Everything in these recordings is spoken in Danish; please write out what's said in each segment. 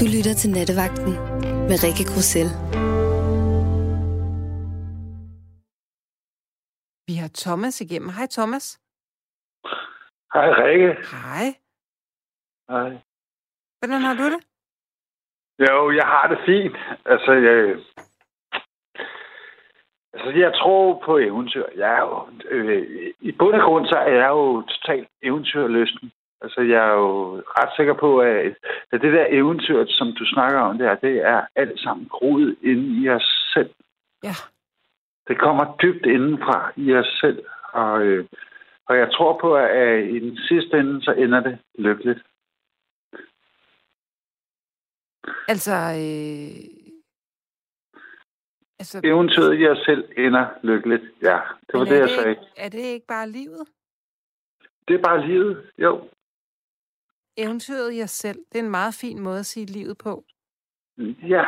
Du lytter til Nattevagten med Rikke Grussel. Vi har Thomas igennem. Hej Thomas. Hej Rikke. Hej. Hej. Hvordan har du det? Jo, jeg har det fint. Altså, jeg, altså, jeg tror på eventyr. Jeg er jo, øh, I bund og grund, så er jeg jo totalt eventyrlysten. Altså, jeg er jo ret sikker på, at, at det der eventyr, som du snakker om der, det er alt sammen groet inde i os selv. Ja. Det kommer dybt indenfra i os selv. Og, øh, og jeg tror på, at i den sidste ende, så ender det lykkeligt. Altså, øh... altså Eventyret i os selv ender lykkeligt. Ja, det var det, jeg sagde. Er det ikke bare livet? Det er bare livet, jo. Eventyret os selv, det er en meget fin måde at sige livet på. Ja,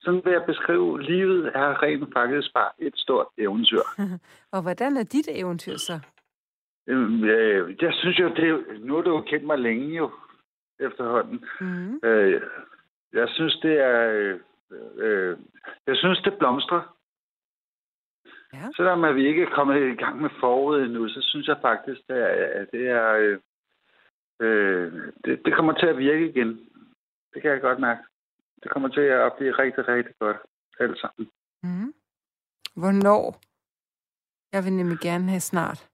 sådan vil jeg beskrive, livet er rent faktisk bare et stort eventyr. Og hvordan er dit eventyr så? Øhm, Jeg, jeg synes jo, det er, nu har du jo kendt mig længe jo, efterhånden. Mm. Øh, Jeg synes, det er... øh, øh, Jeg synes, det blomstrer. Ja. Selvom at vi ikke er kommet i gang med foråret endnu, så synes jeg faktisk, det er, at det er... øh, Øh, det, det kommer til at virke igen. Det kan jeg godt mærke. Det kommer til at blive rigtig, rigtig godt. Alt sammen. Mm. Hvornår? Jeg vil nemlig gerne have snart.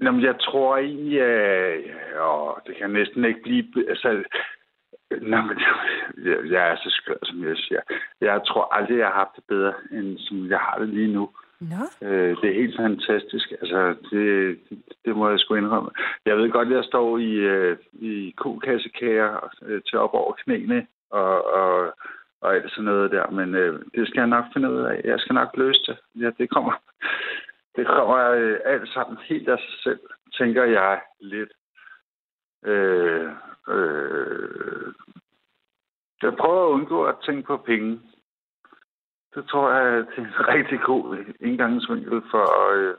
Jamen, jeg tror egentlig, at åh, det kan næsten ikke blive... Altså, Nå, men, jeg, jeg er så skør, som jeg siger. Jeg tror aldrig, jeg har haft det bedre, end som jeg har det lige nu. Nå, Øh, det er helt fantastisk. Altså, det, det, det må jeg sgu indrømme. Jeg ved godt, at jeg står i, øh, i kokassekager øh, til op over knæene og, og, og alt sådan noget der, men øh, det skal jeg nok finde ud af. Jeg skal nok løse det. Ja, det kommer, det kommer øh, alt sammen helt af sig selv, tænker jeg lidt. Øh, øh, jeg prøver at undgå at tænke på penge. Det tror jeg, at det er en rigtig god indgangsvinkel for, øh,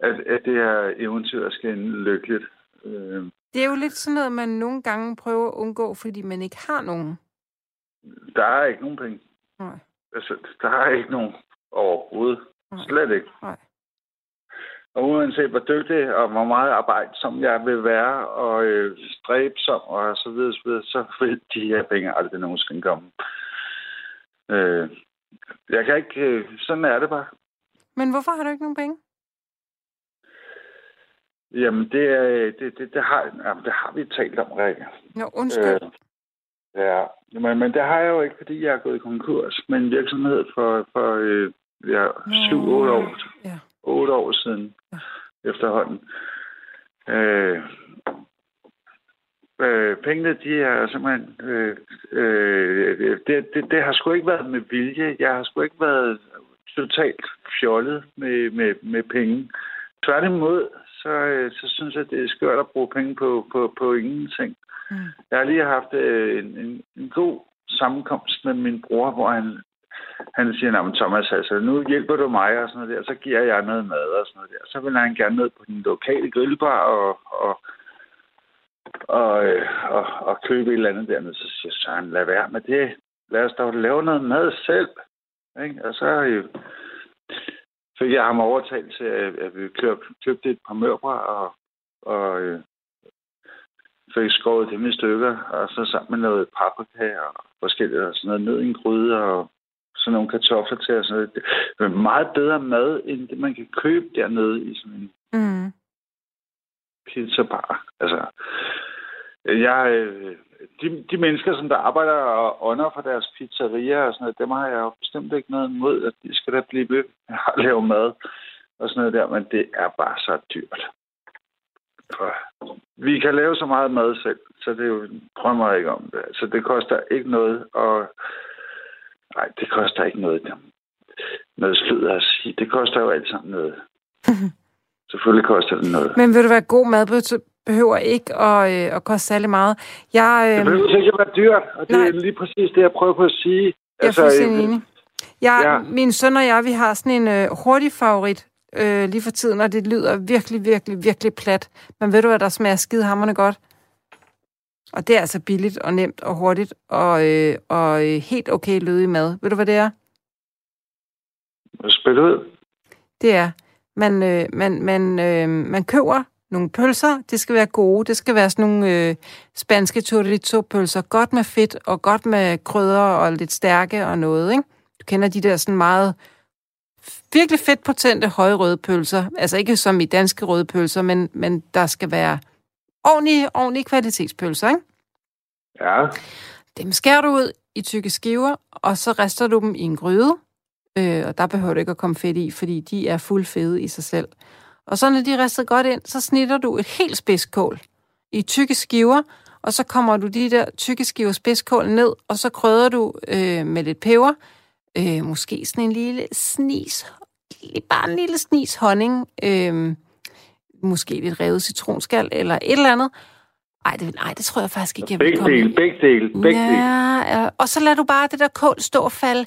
at, at det her eventyr skal ende lykkeligt. Øh, det er jo lidt sådan noget, man nogle gange prøver at undgå, fordi man ikke har nogen. der er ikke nogen penge. Nej. Altså, der er ikke nogen overhovedet. Nej. Slet ikke. Nej. Og uanset hvor dygtig og hvor meget arbejdsom jeg vil være, og øh, stræbsom og så videre, så, videre, så vil de her penge aldrig nogensinde komme. Øh, jeg kan ikke... Øh, sådan er det bare. Men hvorfor har du ikke nogen penge? Jamen, det, er, det, det, det, har, jamen, det har vi talt om, Rikke. Nå, undskyld. Øh, ja, men, men det har jeg jo ikke, fordi jeg er gået i konkurs med en virksomhed for, for øh, ja, Nå, 7-8 år, Ja. 8 år siden Ja. efterhånden. Øh, øh, pengene, de er simpelthen... Øh, øh, det, det, det har sgu ikke været med vilje. Jeg har sgu ikke været totalt fjollet med, med, med penge. Tværtimod, så, øh, så synes jeg, det er skørt at bruge penge på, på, på ingenting. Mm. Jeg har lige haft øh, en, en, en god sammenkomst med min bror, hvor han, han siger, at Thomas, altså, nu hjælper du mig og sådan noget der, så giver jeg noget mad og sådan noget der. Så vil han gerne ned på den lokale grillbar og, og, og, øh, og, og købe et eller andet dernede. Så siger Søren, lad være med det. Lad os dog lave noget mad selv. Ikke? Og så øh, fik jeg ham overtalt til, at, vi køb, købte et par mørbrød og, og øh, fik skåret dem i stykker, og så sammen med noget paprika og forskelligt og sådan noget ned i en gryde og sådan nogle kartofler til og sådan noget. Det er meget bedre mad, end det, man kan købe dernede i sådan en Mm. pizzabar. Altså, jeg, øh, de, de mennesker, som der arbejder og ånder for deres pizzerier og sådan noget, dem har jeg jo bestemt ikke noget imod, at de skal da blive ved med at lave mad og sådan noget der, men det er bare så dyrt. For vi kan lave så meget mad selv, så det er jo, drømmer ikke om det. Så det koster ikke noget, og nej, det koster ikke noget. Noget slid at sige. Det koster jo alt sammen noget. Selvfølgelig koster det noget. Men vil du være god mad behøver ikke at, øh, at koste særlig meget. Jeg, Det øh, behøver ikke at være dyrt, og det Nej. er lige præcis det, jeg prøver på at sige. jeg er fuldstændig øh, enig. Jeg, ja. Min søn og jeg, vi har sådan en øh, hurtig favorit øh, lige for tiden, og det lyder virkelig, virkelig, virkelig plat. Men ved du, hvad der smager skide hammerne godt? Og det er altså billigt og nemt og hurtigt og, øh, og øh, helt okay lødig mad. Ved du, hvad det er? Spil ud. Det er, man, øh, man, man, øh, man køber nogle pølser. Det skal være gode. Det skal være sådan nogle øh, spanske chorizo-pølser. Godt med fedt og godt med krydder og lidt stærke og noget, ikke? Du kender de der sådan meget virkelig fedtpotente høje røde pølser. Altså ikke som i danske røde pølser, men, men der skal være ordentlige, ordentlige kvalitetspølser, ikke? Ja. Dem skærer du ud i tykke skiver, og så rester du dem i en gryde. Øh, og der behøver du ikke at komme fedt i, fordi de er fuld fede i sig selv. Og så når de er ristet godt ind, så snitter du et helt spidskål i tykke skiver, og så kommer du de der tykke skiver spidskål ned, og så krydder du øh, med lidt peber, øh, måske sådan en lille snis, bare en lille snis honning, øh, måske lidt revet citronskal eller et eller andet. Ej, det, ej, det tror jeg faktisk ikke, jeg vil komme dele, i. begge dele, begge dele. Ja, ja, og så lader du bare det der kål stå og falde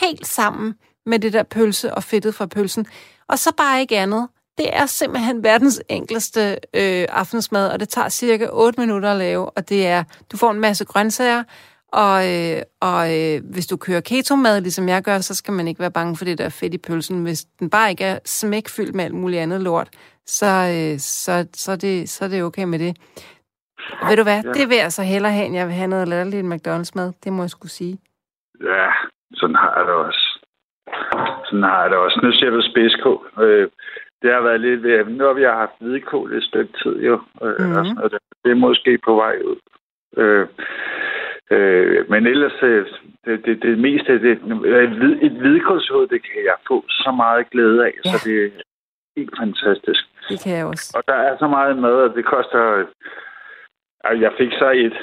helt sammen med det der pølse og fedtet fra pølsen. Og så bare ikke andet. Det er simpelthen verdens enkleste øh, aftensmad, og det tager cirka 8 minutter at lave, og det er, du får en masse grøntsager, og, øh, og øh, hvis du kører keto-mad, ligesom jeg gør, så skal man ikke være bange for det der fedt i pølsen. Hvis den bare ikke er smækfyldt med alt muligt andet lort, så, øh, så, så, er det, så er det okay med det. Og ved du hvad, Ja. det vil jeg så hellere have, end jeg vil have noget latterligt McDonald's-mad. Det må jeg skulle sige. Ja, sådan har jeg det også. Sådan har jeg det også. Nu ser du spidskål. Øh, det har været lidt ved, nu har vi haft hvidkål et stykke tid jo. Øh, Mhm. mm. og sådan noget. Det er måske på vej ud. Øh, øh, men ellers, øh, det, det, det meste af det, et, hvid, et hvidkålshoved, det kan jeg få så meget glæde af, Ja. så det er helt fantastisk. Det kan jeg også. Og der er så meget mad, og det koster... Altså, jeg fik så et,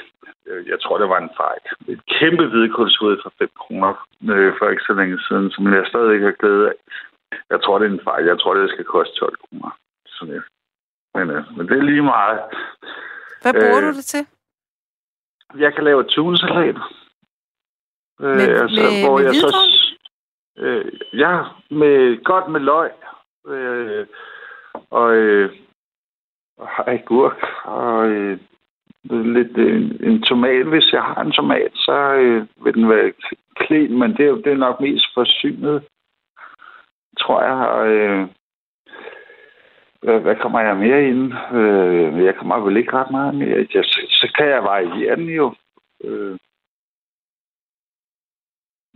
øh, jeg tror, det var en fejl, et kæmpe hvidkålshoved for 5 kroner øh, for ikke så længe siden, som jeg stadig ikke har glæde af. Jeg tror, det er en fejl. Jeg tror, det skal koste 12 kroner. Sådan, ja. men, øh, men det er lige meget. Hvad bruger Øh, du det til? Jeg kan lave tunsalat. Øh, Med- med- hvor med jeg så, hvidkål? øh, ja, med, godt med løg. Øh, og øh, og agurk og øh, lidt øh, en tomat. Hvis jeg har en tomat, så øh, vil den være klen, men det er, jo- det er nok mest forsynet, tror jeg. Og, øh, hvad, hvad kommer jeg mere ind? Øh, jeg kommer vel ikke ret meget mere. Jeg, så, så kan jeg variere den jo. Øh,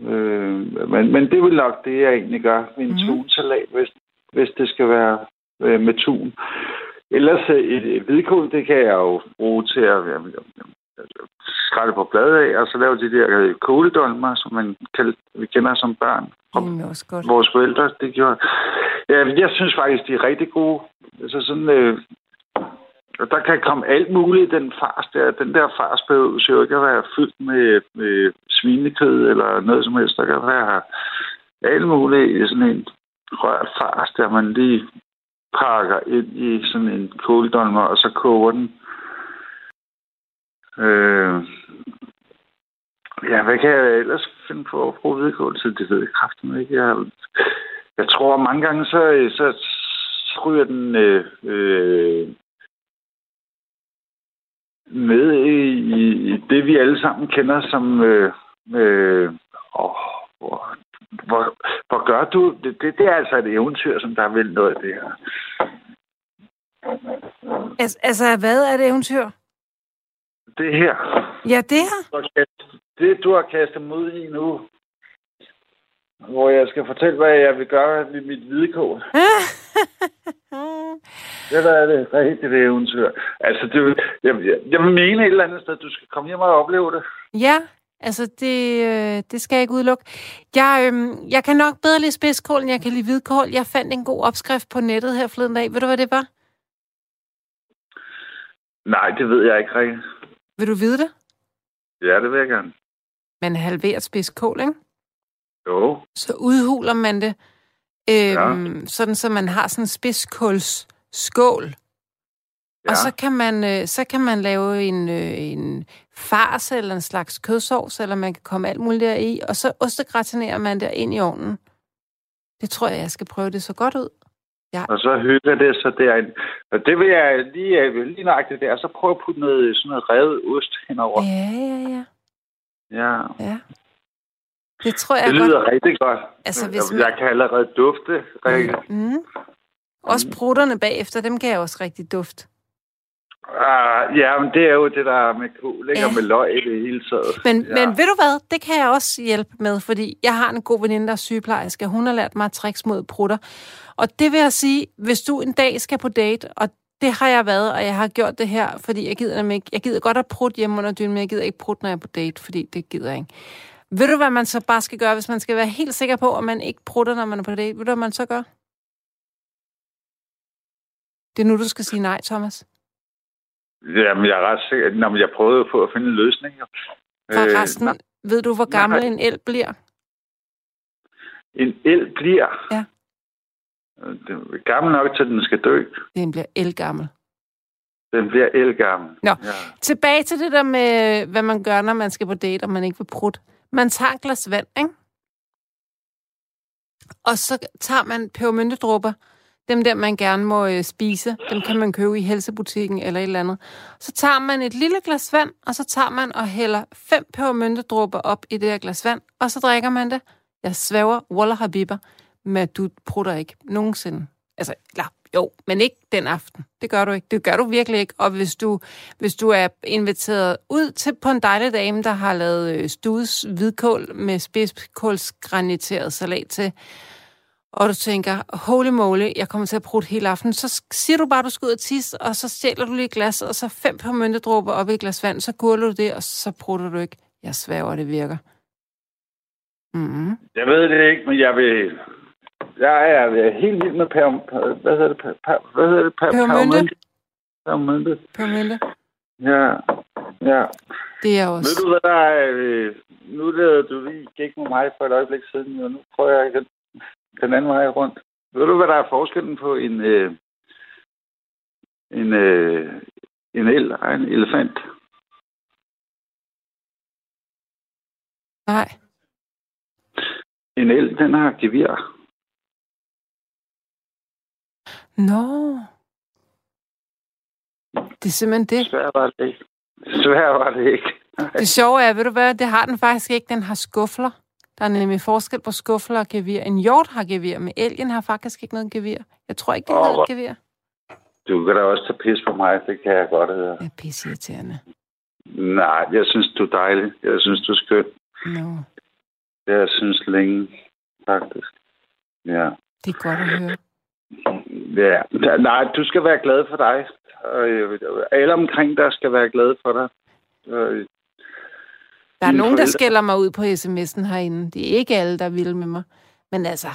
øh, men, men det vil nok det, jeg egentlig gør med en mm. tunsalat, hvis, hvis det skal være øh, med tun. Ellers øh, et, et hvidkål, det kan jeg jo bruge til at jamen, jamen, skrætte på bladet af, og så lave de der kåledolmer, som man kan, vi kender som børn. Det er også godt. Vores forældre, det gjorde. Ja, jeg synes faktisk, de er rigtig gode. Altså sådan, øh, og der kan komme alt muligt i den fars der. Den der fars behøver jo ikke at være fyldt med, med svinekød eller noget som helst. Der kan være alt muligt i sådan en rørt fars, der man lige pakker ind i sådan en kåldolmer, og så koger den. Øh, ja, hvad kan jeg ellers finde på at bruge hvidkål til? Det ved jeg kraften ikke. Jeg, jeg tror mange gange, så, så, ryger den øh, øh, med i, i, i det, vi alle sammen kender som... Øh, øh, åh, hvor, hvor, hvor gør du? Det, det, det er altså et eventyr, som der vil noget af det her. Altså, altså, hvad er det eventyr? Det her. Ja, det her. Det, du har kastet mod i nu, hvor jeg skal fortælle, hvad jeg vil gøre med mit hvidekål. Det der er det rigtigt det eventyr. Altså, det, jeg, jeg, jeg vil mene et eller andet sted, du skal komme hjem og opleve det. ja, altså, det, øh, det skal jeg ikke udelukke. Jeg, øh, jeg kan nok bedre lide spidskål, end jeg kan lide hvidkål. Jeg fandt en god opskrift på nettet her forleden dag. Ved du, hvad det var? Nej, det ved jeg ikke rigtigt. Vil du vide det? Ja, det vil jeg gerne. Man halverer spidskål, ikke? Jo, så udhuler man det, øhm, ja. sådan så man har sådan en spidskåls skål. Ja. Og så kan man øh, så kan man lave en øh, en fars eller en slags kødsovs, eller man kan komme alt muligt der i, og så ostegratinerer man det ind i ovnen. Det tror jeg, jeg skal prøve det så godt ud. Ja. Og så hygger det så derind. Og det vil jeg lige, øh, lige nøjagtigt der, så prøve at putte noget, sådan noget revet ost henover. Ja, ja, ja. Ja. ja. Det tror jeg Det lyder godt. rigtig godt. Altså, hvis jeg, jeg kan allerede dufte, Rikke. Mm. Også prutterne bagefter, dem kan jeg også rigtig duft. Uh, ja, men det er jo det, der er med kål, ikke? Ja. Og med løg i det hele taget. Men, ja. men ved du hvad, det kan jeg også hjælpe med, fordi jeg har en god veninde, der er sygeplejerske. Hun har lært mig tricks mod prutter. Og det vil jeg sige, hvis du en dag skal på date, og det har jeg været, og jeg har gjort det her, fordi jeg gider, ikke, jeg gider godt at prutte hjemme under dynen, men jeg gider ikke prutte, når jeg er på date, fordi det gider jeg ikke. Ved du, hvad man så bare skal gøre, hvis man skal være helt sikker på, at man ikke prutter, når man er på date? Ved du, hvad man så gør? Det er nu, du skal sige nej, Thomas. Jamen, jeg er ret sikker. Nå, men jeg prøvede på at finde en løsning. jo. For resten, nej, ved du, hvor gammel nej. en el bliver? en el bliver... Ja. Den er gammel nok til, den skal dø. Den bliver elgammel. Den bliver elgammel. Nå. Ja. Tilbage til det der med, hvad man gør, når man skal på date, og man ikke vil prutte. Man tager et glas vand, ikke? Og så tager man pebermyntedrupper, dem der, man gerne må øh, spise. Dem kan man købe i helsebutikken eller et eller andet. Så tager man et lille glas vand, og så tager man og hælder fem pebermyntedrupper op i det her glas vand, og så drikker man det. Jeg svæver, Wallah Habiber, med du prutter ikke nogensinde. Altså, eller, jo, men ikke den aften. Det gør du ikke. Det gør du virkelig ikke. Og hvis du, hvis du er inviteret ud til på en dejlig dame, der har lavet øh, studes hvidkål med spidskålsgraniteret salat til, og du tænker, holy moly, jeg kommer til at prutte hele aften, så siger du bare, at du skal ud og tisse, og så stjæler du lige et glas, og så fem på myntedråber op i et glas vand, så gurler du det, og så prutter du ikke. Jeg sværger, det virker. Mm-hmm. Jeg ved det ikke, men jeg vil... Jeg er helt vild med per... Hvad hedder det? Per, per, hvad hedder det? Per, Pebermynte. Pebermynte. Pebermynte. Ja. Ja. Det er også... Ved du, hvad der er... øh, Nu lavede du lige gik med mig for et øjeblik siden, og nu prøver jeg igen den anden vej rundt. Ved du, hvad der er forskellen på en... Øh, en, øh, en el og en elefant? Nej. En el, den har gevir. Nå. Det er simpelthen det. Svær var det ikke. Svær var det ikke. Det sjove er, ved du hvad, det har den faktisk ikke. Den har skuffler. Der er nemlig forskel på skuffler og gevir. En hjort har gevir, men elgen har faktisk ikke noget gevir. Jeg tror ikke, det hedder hvor- et gevir. Du kan da også tage pis på mig, det kan jeg godt høre. Det er pisseirriterende. Nej, jeg synes, du er dejlig. Jeg synes, du er skøn. Nå, Jeg synes længe, faktisk. Ja. det er godt at høre. ja. Nej, du skal være glad for dig. Og øh, alle omkring dig skal være glade for dig. Der er nogen, der forældre- skælder mig ud på sms'en herinde. Det er ikke alle, der er vilde med mig. Men altså,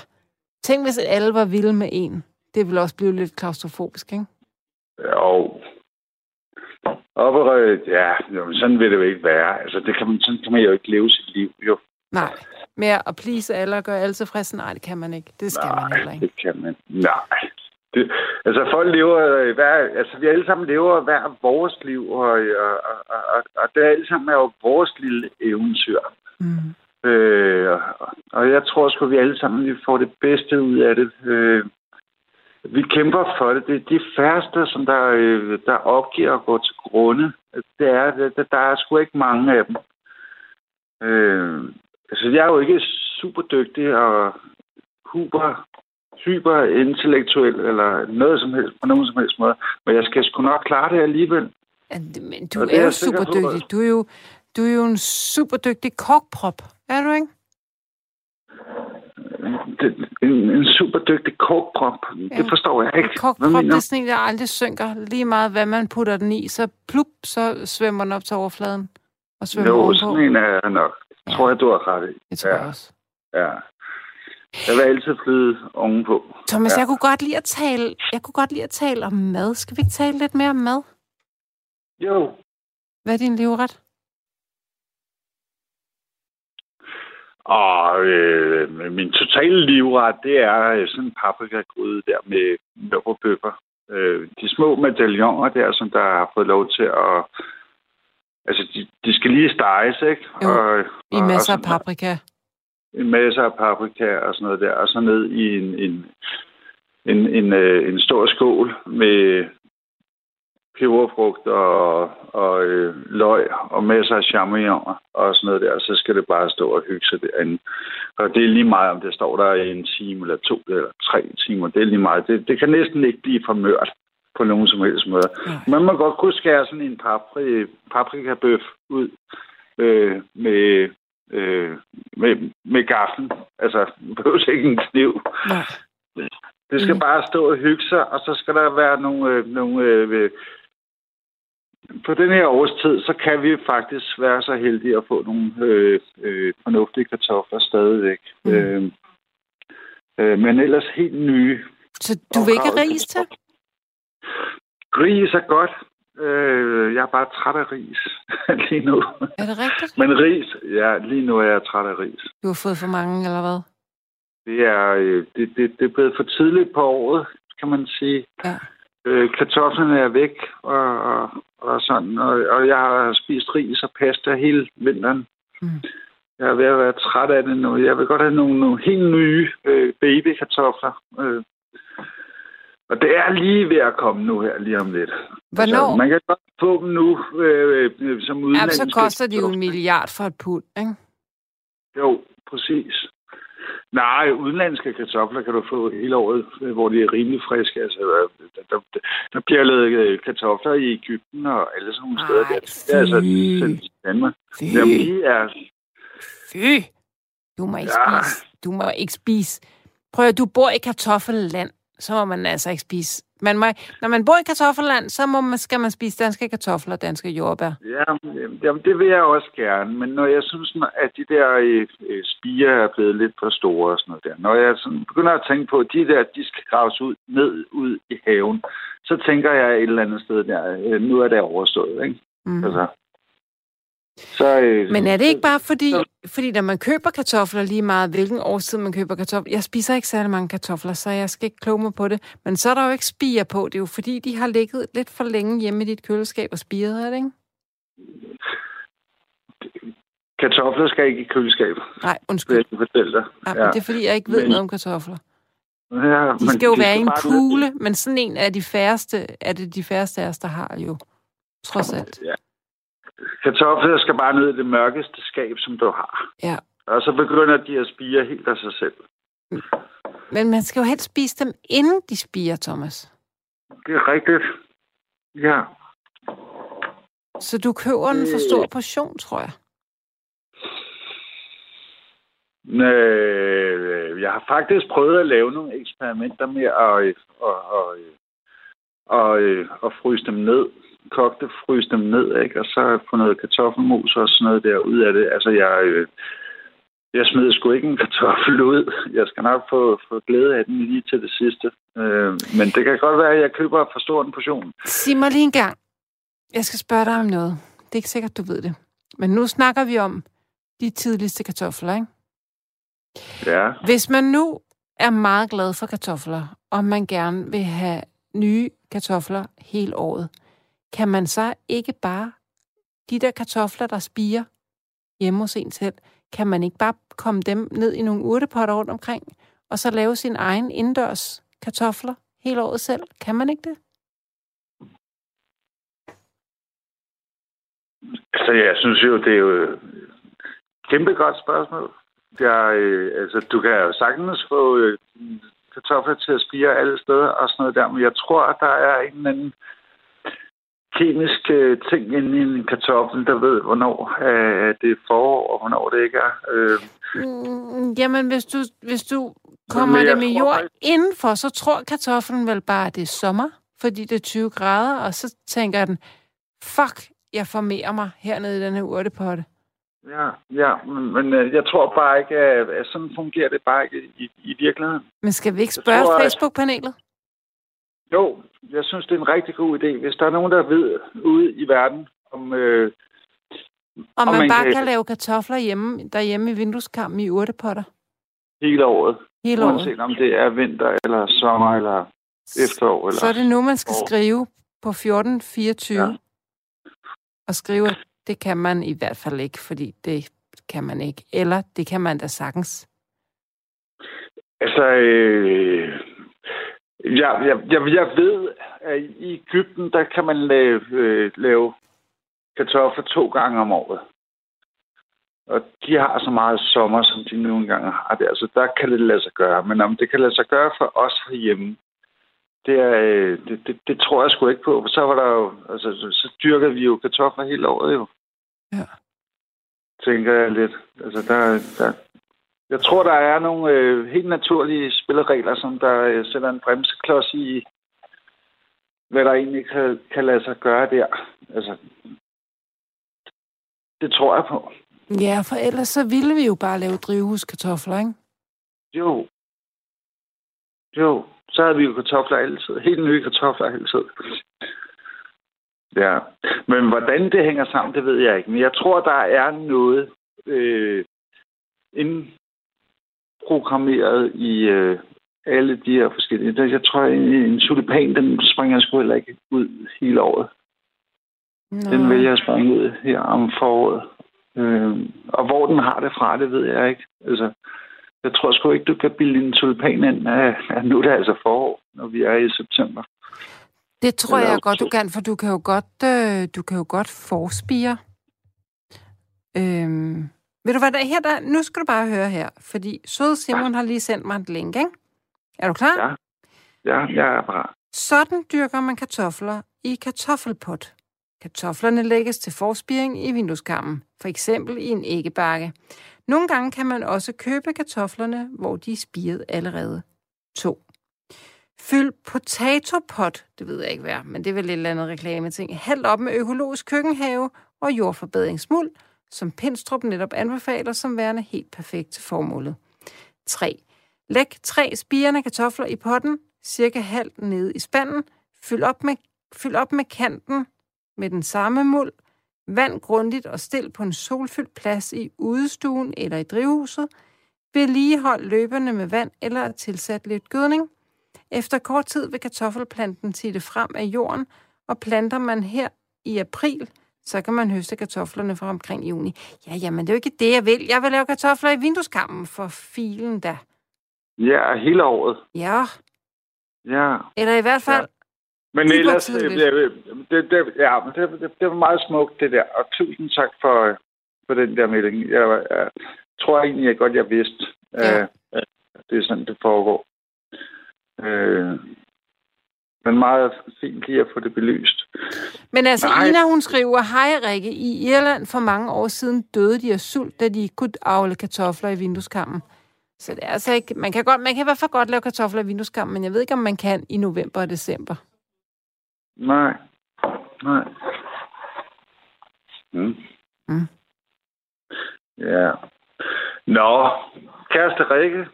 tænk hvis alle var vilde med en. Det ville også blive lidt klaustrofobisk, ikke? Jo. Oprøret, ja, jo, men sådan vil det jo ikke være. Altså, det kan man, sådan kan man jo ikke leve sit liv, jo. Nej. Med at please alle og gøre alle tilfredse, nej, det kan man ikke. Det skal man heller Nej, ikke. det kan man. Nej. Det, altså, folk lever, øh, hver, altså, vi alle sammen lever hver vores liv, og, og, og, og, og det er alle sammen er jo vores lille eventyr. Mm. Øh, og- jeg tror sgu, vi alle sammen vi får det bedste ud af det. Øh, vi kæmper for det. Det er de færreste, som der, øh, der opgiver at gå til grunde. Det er, det, der er sgu ikke mange af dem. Øh, altså, jeg er jo ikke super dygtig og hyper, hyper intellektuel eller noget som helst på nogen som helst måde. Men jeg skal sgu nok klare det alligevel. Men du er er jo jeg super dygtig. Du er jo, du er jo en super dygtig korkprop. Er du ikke? En, en super dygtig korkprop. Ja. Det forstår jeg ikke. En mener det er sådan en, der aldrig synker. Lige meget, hvad man putter den i, så plup, så svømmer den op til overfladen. Og svømmer Jo, ovenpå. sådan en er jeg nok. Ja. Tror jeg, du har ret i. Det tror ja. jeg også. Ja. Jeg vil altid flyde ovenpå. Thomas, Ja. jeg kunne godt lide at tale, jeg kunne godt lide at tale om mad. Skal vi ikke tale lidt mere om mad? Jo. Hvad er din livret? Og øh, min totale livret, det er øh, sådan en paprikagryde der med mørbrødbøffer. Øh, de små medaljoner der, som der har fået lov til at... Altså, de, de skal lige steges, ikke? Jo, og, I og- masser og af sådan- paprika. En masse af paprika og sådan noget der, og så ned i en, en en, en, øh, en stor skål med peberfrugt og, og øh, løg og masser af champignon og sådan noget der. Så skal det bare stå og hygge sig derinde. Og det er lige meget, om det står der i en time eller to eller tre timer. Det er lige meget. Det, det kan næsten ikke blive for mørt på nogen som helst måde. Nej. Man må godt kunne skære sådan en papri, paprikabøf ud øh, med, øh, med, med gaflen. Altså, det behøves ikke en kniv. Nej. Det skal Mm. bare stå og hygge sig, og så skal der være nogle... Øh, nogle øh, på den her årstid, så kan vi faktisk være så heldige at få nogle øh, øh, fornuftige kartofler stadigvæk. Mm. Øh, øh, men ellers helt nye. Så du vil ikke ris til? Ris er godt. Øh, jeg er bare træt af ris lige nu. Er det rigtigt? Men ris, ja, lige nu er jeg træt af ris. Du har fået for mange, eller hvad? Det er, øh, det, det, det er blevet for tidligt på året, kan man sige. Ja. Øh, kartoflerne er væk, og, og, og sådan, og, og jeg har spist ris og pasta hele vinteren. Mm. Jeg er ved at være træt af det nu. Jeg vil godt have nogle, nogle helt nye øh, babykartofler. Øh. Og det er lige ved at komme nu her, lige om lidt. Hvornår? Altså, man kan godt få dem nu, øh, øh, som udenlandske så koster de jo en milliard for et pund, ikke? Jo, præcis. Nej, udenlandske kartofler kan du få hele året, øh, hvor de er rimelig friske. Altså, der, der, der bliver lavet øh, kartofler i Ægypten og alle sådan nogle Ej, steder. Der. Det er altså sendt til Danmark. Fy, Jamen, de er... fy. Du må ikke Ja. spise. Du må ikke spise. Prøv at du bor i kartoffelland, så må man altså ikke spise. Man må, når man bor i kartoffelland, så må man, skal man spise danske kartofler og danske jordbær. Ja, jamen, det vil jeg også gerne. Men når jeg synes, at de der øh, øh, spiger er blevet lidt for store og sådan noget der. Når jeg sådan begynder at tænke på, at de der, de skal graves ud, ned ud i haven, så tænker jeg et eller andet sted der, øh, nu er det overstået, ikke? Mm. Altså, så, øh, Men er det ikke bare fordi, fordi når man køber kartofler lige meget, hvilken årstid man køber kartofler, jeg spiser ikke særlig mange kartofler, så jeg skal ikke kloge mig på det, men så er der jo ikke spiger på, det er jo fordi, de har ligget lidt for længe hjemme i dit køleskab og spiret, er det ikke? Kartofler skal ikke i køleskabet, Nej, undskyld. lige fortælle dig. Ja, men det er fordi, jeg ikke ved Men- noget om kartofler. Ja, De skal jo være i en kugle, men sådan en er de færreste, er det de færreste af os, der har jo. Trods alt. Ja. Kartofler skal bare ned i det mørkeste skab, som du har. Ja. Og så begynder de at spire helt af sig selv. Men man skal jo helst spise dem, inden de spiger, Thomas. Det er rigtigt. Ja. Så du køber en for stor portion, tror jeg. Øh, jeg har faktisk prøvet at lave nogle eksperimenter med at, øh, øh, og, øh, og fryse dem ned. Kogte, fryse dem ned, ikke? Og så få noget kartoffelmos og sådan noget der ud af det. Altså, jeg, øh, jeg smider sgu ikke en kartoffel ud. Jeg skal nok få, få glæde af den lige til det sidste. Øh, men det kan godt være, at jeg køber for stor en portion. Sig mig lige en gang. Jeg skal spørge dig om noget. Det er ikke sikkert, du ved det. Men nu snakker vi om de tidligste kartofler, ikke? Ja. Hvis man nu er meget glad for kartofler, og man gerne vil have nye kartofler hele året, kan man så ikke bare, de der kartofler, der spiger hjemme hos en selv, kan man ikke bare komme dem ned i nogle urtepotter rundt omkring, og så lave sin egen indendørs kartofler hele året selv? Kan man ikke det? Så jeg synes jo, det er jo et kæmpe godt spørgsmål. Jeg, øh, altså, du kan jo sagtens få øh, kartofler til at spire alle steder og sådan noget der, men jeg tror, at der er en eller anden øh, ting inde i en kartoffel, der ved, hvornår øh, det er forår, og hvornår det ikke er. Øh, Mm, jamen, hvis du, hvis du kommer jeg det med tror jord faktisk- indenfor, så tror kartoflen vel bare, at det er sommer, fordi det er 20 grader, og så tænker den, fuck, jeg formerer mig hernede i den her urtepotte. ja, ja, men, men øh, jeg tror bare ikke, at, at sådan fungerer det bare ikke i, i virkeligheden. Men skal vi ikke Jeg spørge tror, at- Facebook-panelet? Jo, jeg synes, det er en rigtig god idé. Hvis der er nogen, der ved ude i verden, om... Øh, Om man, man bare kan- kan lave kartofler hjemme, derhjemme i vindueskampen i urtepotter hele året, hele året. uanset om det er vinter, eller sommer, eller efterår. Eller... Så er det nu, man skal år. skrive på 1424. Ja. Ja. Og skrive, at det kan man i hvert fald ikke, fordi det kan man ikke. Eller det kan man da sagtens. Altså, øh, Ja, jeg, jeg, jeg ved, at i Ægypten, der kan man lave, øh, lave kartofler to gange om året. Og de har så meget sommer, som de nogle gange har der. Så der kan det lade sig gøre. Men om det kan lade sig gøre for os herhjemme, det, er, øh, det, det, det tror jeg sgu ikke på. For så var der jo, altså, så, så dyrkede vi jo kartofler hele året jo. Ja. Tænker jeg lidt. Altså, der, der, jeg tror, der er nogle øh, helt naturlige spilleregler, som der øh, sætter en bremseklods i, hvad der egentlig kan, kan lade sig gøre der. Altså, det tror jeg på. Ja, for ellers så ville vi jo bare lave drivhuskartofler, ikke? Jo. Jo, så havde vi jo kartofler altid. Helt nye kartofler altid. Ja, men hvordan det hænger sammen, det ved jeg ikke. Men jeg tror, der er noget øh, indprogrammeret i øh, alle de her forskellige. Jeg tror, en, en tulipan, den springer sgu heller ikke ud hele året. Nå. Den vil jeg springe ud her om foråret. Øh, og hvor den har det fra, det ved jeg ikke. Altså, jeg tror sgu ikke, du kan bilde en tulipan ind af nu er det altså forår, når vi er i september. Det tror Eller jeg godt, du kan, for du kan jo godt, øh, du kan jo godt forspire. Øhm, ved du hvad, der, her der, nu skal du bare høre her, fordi Søde Simon har lige sendt mig et link, ikke? Er du klar? Ja. Ja, jeg er parat. Sådan dyrker man kartofler i kartoffelpot. Kartoflerne lægges til forspiring i vindueskarmen, for eksempel i en æggebakke. Nogle gange kan man også købe kartoflerne, hvor de er spiret allerede. 2. Fyld potatopot, det ved jeg ikke hvad, men det er vel et eller andet reklame-ting. Held op med økologisk køkkenhave og jordforbedringsmuld, som Pinstrup netop anbefaler som værende helt perfekt til formålet. 3. Læg tre spirende kartofler i potten, cirka halvt nede i spanden. Fyld op med, fyld op med kanten med den samme muld. Vand grundigt og stil på en solfyldt plads i udestuen eller i drivhuset. Vedligehold løbende med vand eller tilsat lidt gødning. Efter kort tid vil kartoffelplanten titte frem af jorden, og planter man her i april, så kan man høste kartoflerne fra omkring juni. Ja, jamen, det er jo ikke det, jeg vil. Jeg vil lave kartofler i vindueskammen for filen da. Ja, hele året. Ja, Ja. eller i hvert fald, Men Lige ellers, for tidligt. det, det, det, ja, men det, det, det var meget smukt, det der. Og tusind tak for, for den der melding. Jeg, jeg tror egentlig, jeg godt, jeg vidste, Ja. at, at det er sådan, det foregår. Øh, men meget fint lige at få det belyst. Men altså, Nej. Ina, hun skriver, Hej Rikke, i Irland for mange år siden døde de af sult, da de ikke kunne avle kartofler i vindueskammen. Så det er altså ikke... Man kan, godt, man kan i hvert fald godt lave kartofler i vindueskammen, men jeg ved ikke, om man kan i november og december. Nej. Nej. Mm. Mm. Ja. Nå, kæreste Rikke.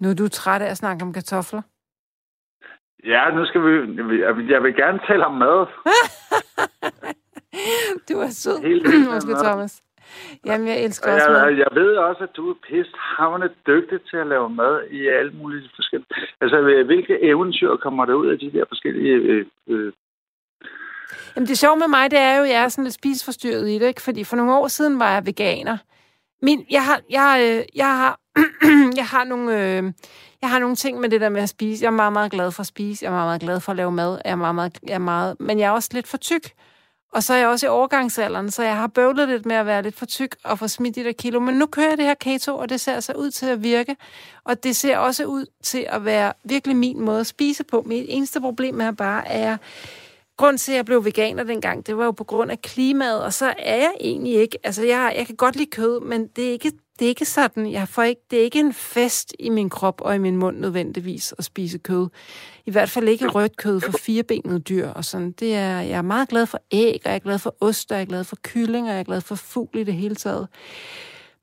Nu er du træt af at snakke om kartofler. Ja, nu skal vi... Jeg vil, gerne tale om mad. Du er sød. Helt Undskyld, mad. Thomas. Jamen, jeg elsker Og også mad. jeg, jeg ved også, at du er pist havne dygtig til at lave mad i alle mulige forskellige... Altså, hvilke eventyr kommer der ud af de der forskellige... Øh, øh, Jamen, det sjove med mig, det er jo, at jeg er sådan lidt spiseforstyrret i det, ikke? Fordi for nogle år siden var jeg veganer. Min, jeg har, jeg, øh, jeg har, jeg har nogle, øh, jeg har nogle ting med det der med at spise. Jeg er meget, meget glad for at spise. Jeg er meget, meget glad for at lave mad. Jeg er meget, meget, jeg er meget, men jeg er også lidt for tyk. Og så er jeg også i overgangsalderen, så jeg har bøvlet lidt med at være lidt for tyk og få smidt de der kilo. Men nu kører jeg det her keto, og det ser altså ud til at virke. Og det ser også ud til at være virkelig min måde at spise på. Mit eneste problem er bare, at jeg grund til, at jeg blev veganer dengang, det var jo på grund af klimaet, og så er jeg egentlig ikke, altså jeg, jeg kan godt lide kød, men det er ikke, det er ikke sådan, jeg får ikke, det er ikke en fest i min krop og i min mund nødvendigvis at spise kød. I hvert fald ikke rødt kød for firebenede dyr og sådan. Det er, jeg er meget glad for æg, og jeg er glad for ost, og jeg er glad for kylling, og jeg er glad for fugl i det hele taget.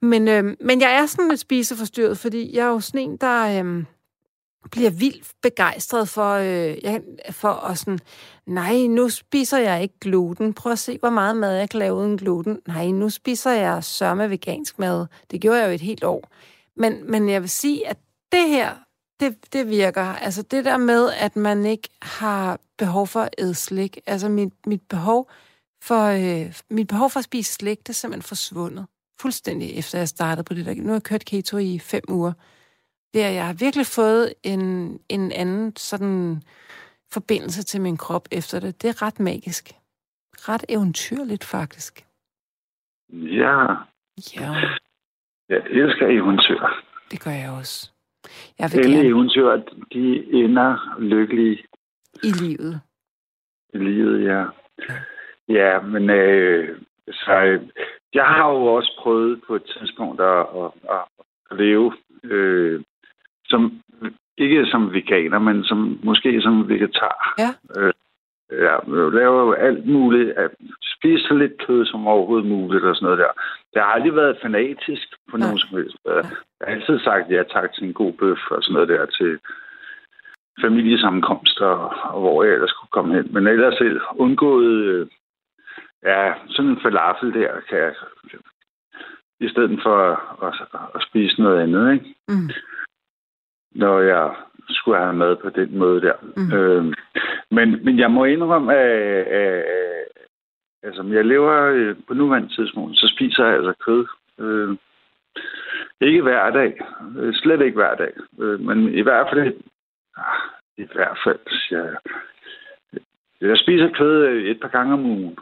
Men, øh, men jeg er sådan lidt spiseforstyrret, fordi jeg er jo sådan en, der... Øh, bliver vildt begejstret for, øh, jeg, for at sådan, nej, nu spiser jeg ikke gluten. Prøv at se, hvor meget mad jeg kan lave uden gluten. Nej, nu spiser jeg sørme vegansk mad. Det gjorde jeg jo et helt år. Men, men jeg vil sige, at det her, det, det virker. Altså det der med, at man ikke har behov for at æde slik. Altså mit, mit, behov for, øh, mit behov for at spise slik, det er simpelthen forsvundet. Fuldstændig efter jeg startede på det der. Nu har jeg kørt keto i fem uger. Det er, jeg har virkelig fået en, en anden sådan forbindelse til min krop efter det. Det er ret magisk. Ret eventyrligt, faktisk. Ja. Ja. Jeg elsker eventyr. Det gør jeg også. Jeg vil Alle gerne eventyr, de ender lykkelige i livet. i livet, ja. Ja, men øh, så, øh, jeg har jo også prøvet på et tidspunkt at, at, at, at leve øh, som, ikke som veganer, men som, måske som vegetar. Ja. Øh, ja, jeg laver jo alt muligt. At spise så lidt kød som overhovedet muligt og sådan noget der. Det har aldrig været fanatisk på Nej. nogen som helst. Jeg har altid sagt ja tak til en god bøf og sådan noget der til familiesammenkomster, og hvor jeg ellers kunne komme hen. Men ellers selv undgået, øh, ja, sådan en falafel der, kan jeg, i stedet for at, at, at spise noget andet, ikke? Mm. Når jeg skulle have mad på den måde der. Mm. Øh, men, men jeg må indrømme, at, at, at altså, jeg lever øh, på nuværende tidspunkt, så spiser jeg altså kød. Øh, ikke hver dag. Øh, slet ikke hver dag. Øh, men i hvert fald, ah, i hvert fald, siger jeg. Spiser kød øh, et par gange om ugen.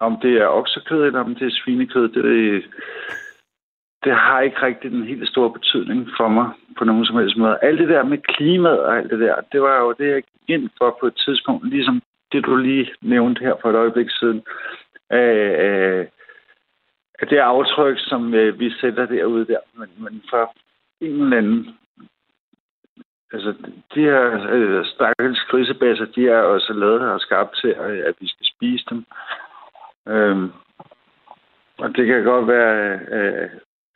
Om det er oksekød, eller om det er svinekød, det, det har ikke rigtig den helt store betydning for mig på nogen som helst måde. Alt det der med klimaet og alt det der, det var jo det, jeg gik ind for på et tidspunkt, ligesom det, du lige nævnte her for et øjeblik siden. Øh, øh, af, af, det aftryk, som øh, vi sætter derude der. Men, men for en eller anden... Altså, de her øh, stakkels grisebasser, de er også lavet og skabt til, at, at vi skal spise dem. Øhm, og det kan godt være, øh,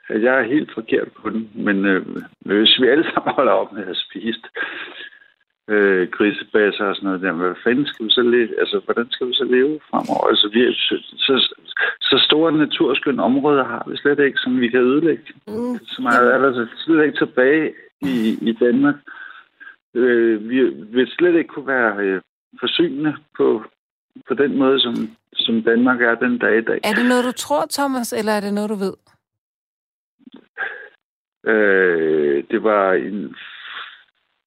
at jeg er helt forkert på den, men øh, hvis vi alle sammen holder op med at spise øh, grisebasser og sådan noget der, hvad fanden skal vi så leve? Altså, hvordan skal vi så leve fremover? Altså, vi er, så, så, store naturskønne områder har vi slet ikke, som vi kan ødelægge. Mm. Så meget er der slet ikke tilbage i, i Danmark. Øh, vi vil slet ikke kunne være øh, forsynende på, på den måde, som, som Danmark er den dag i dag. Er det noget, du tror, Thomas, eller er det noget, du ved? Øh, det var en...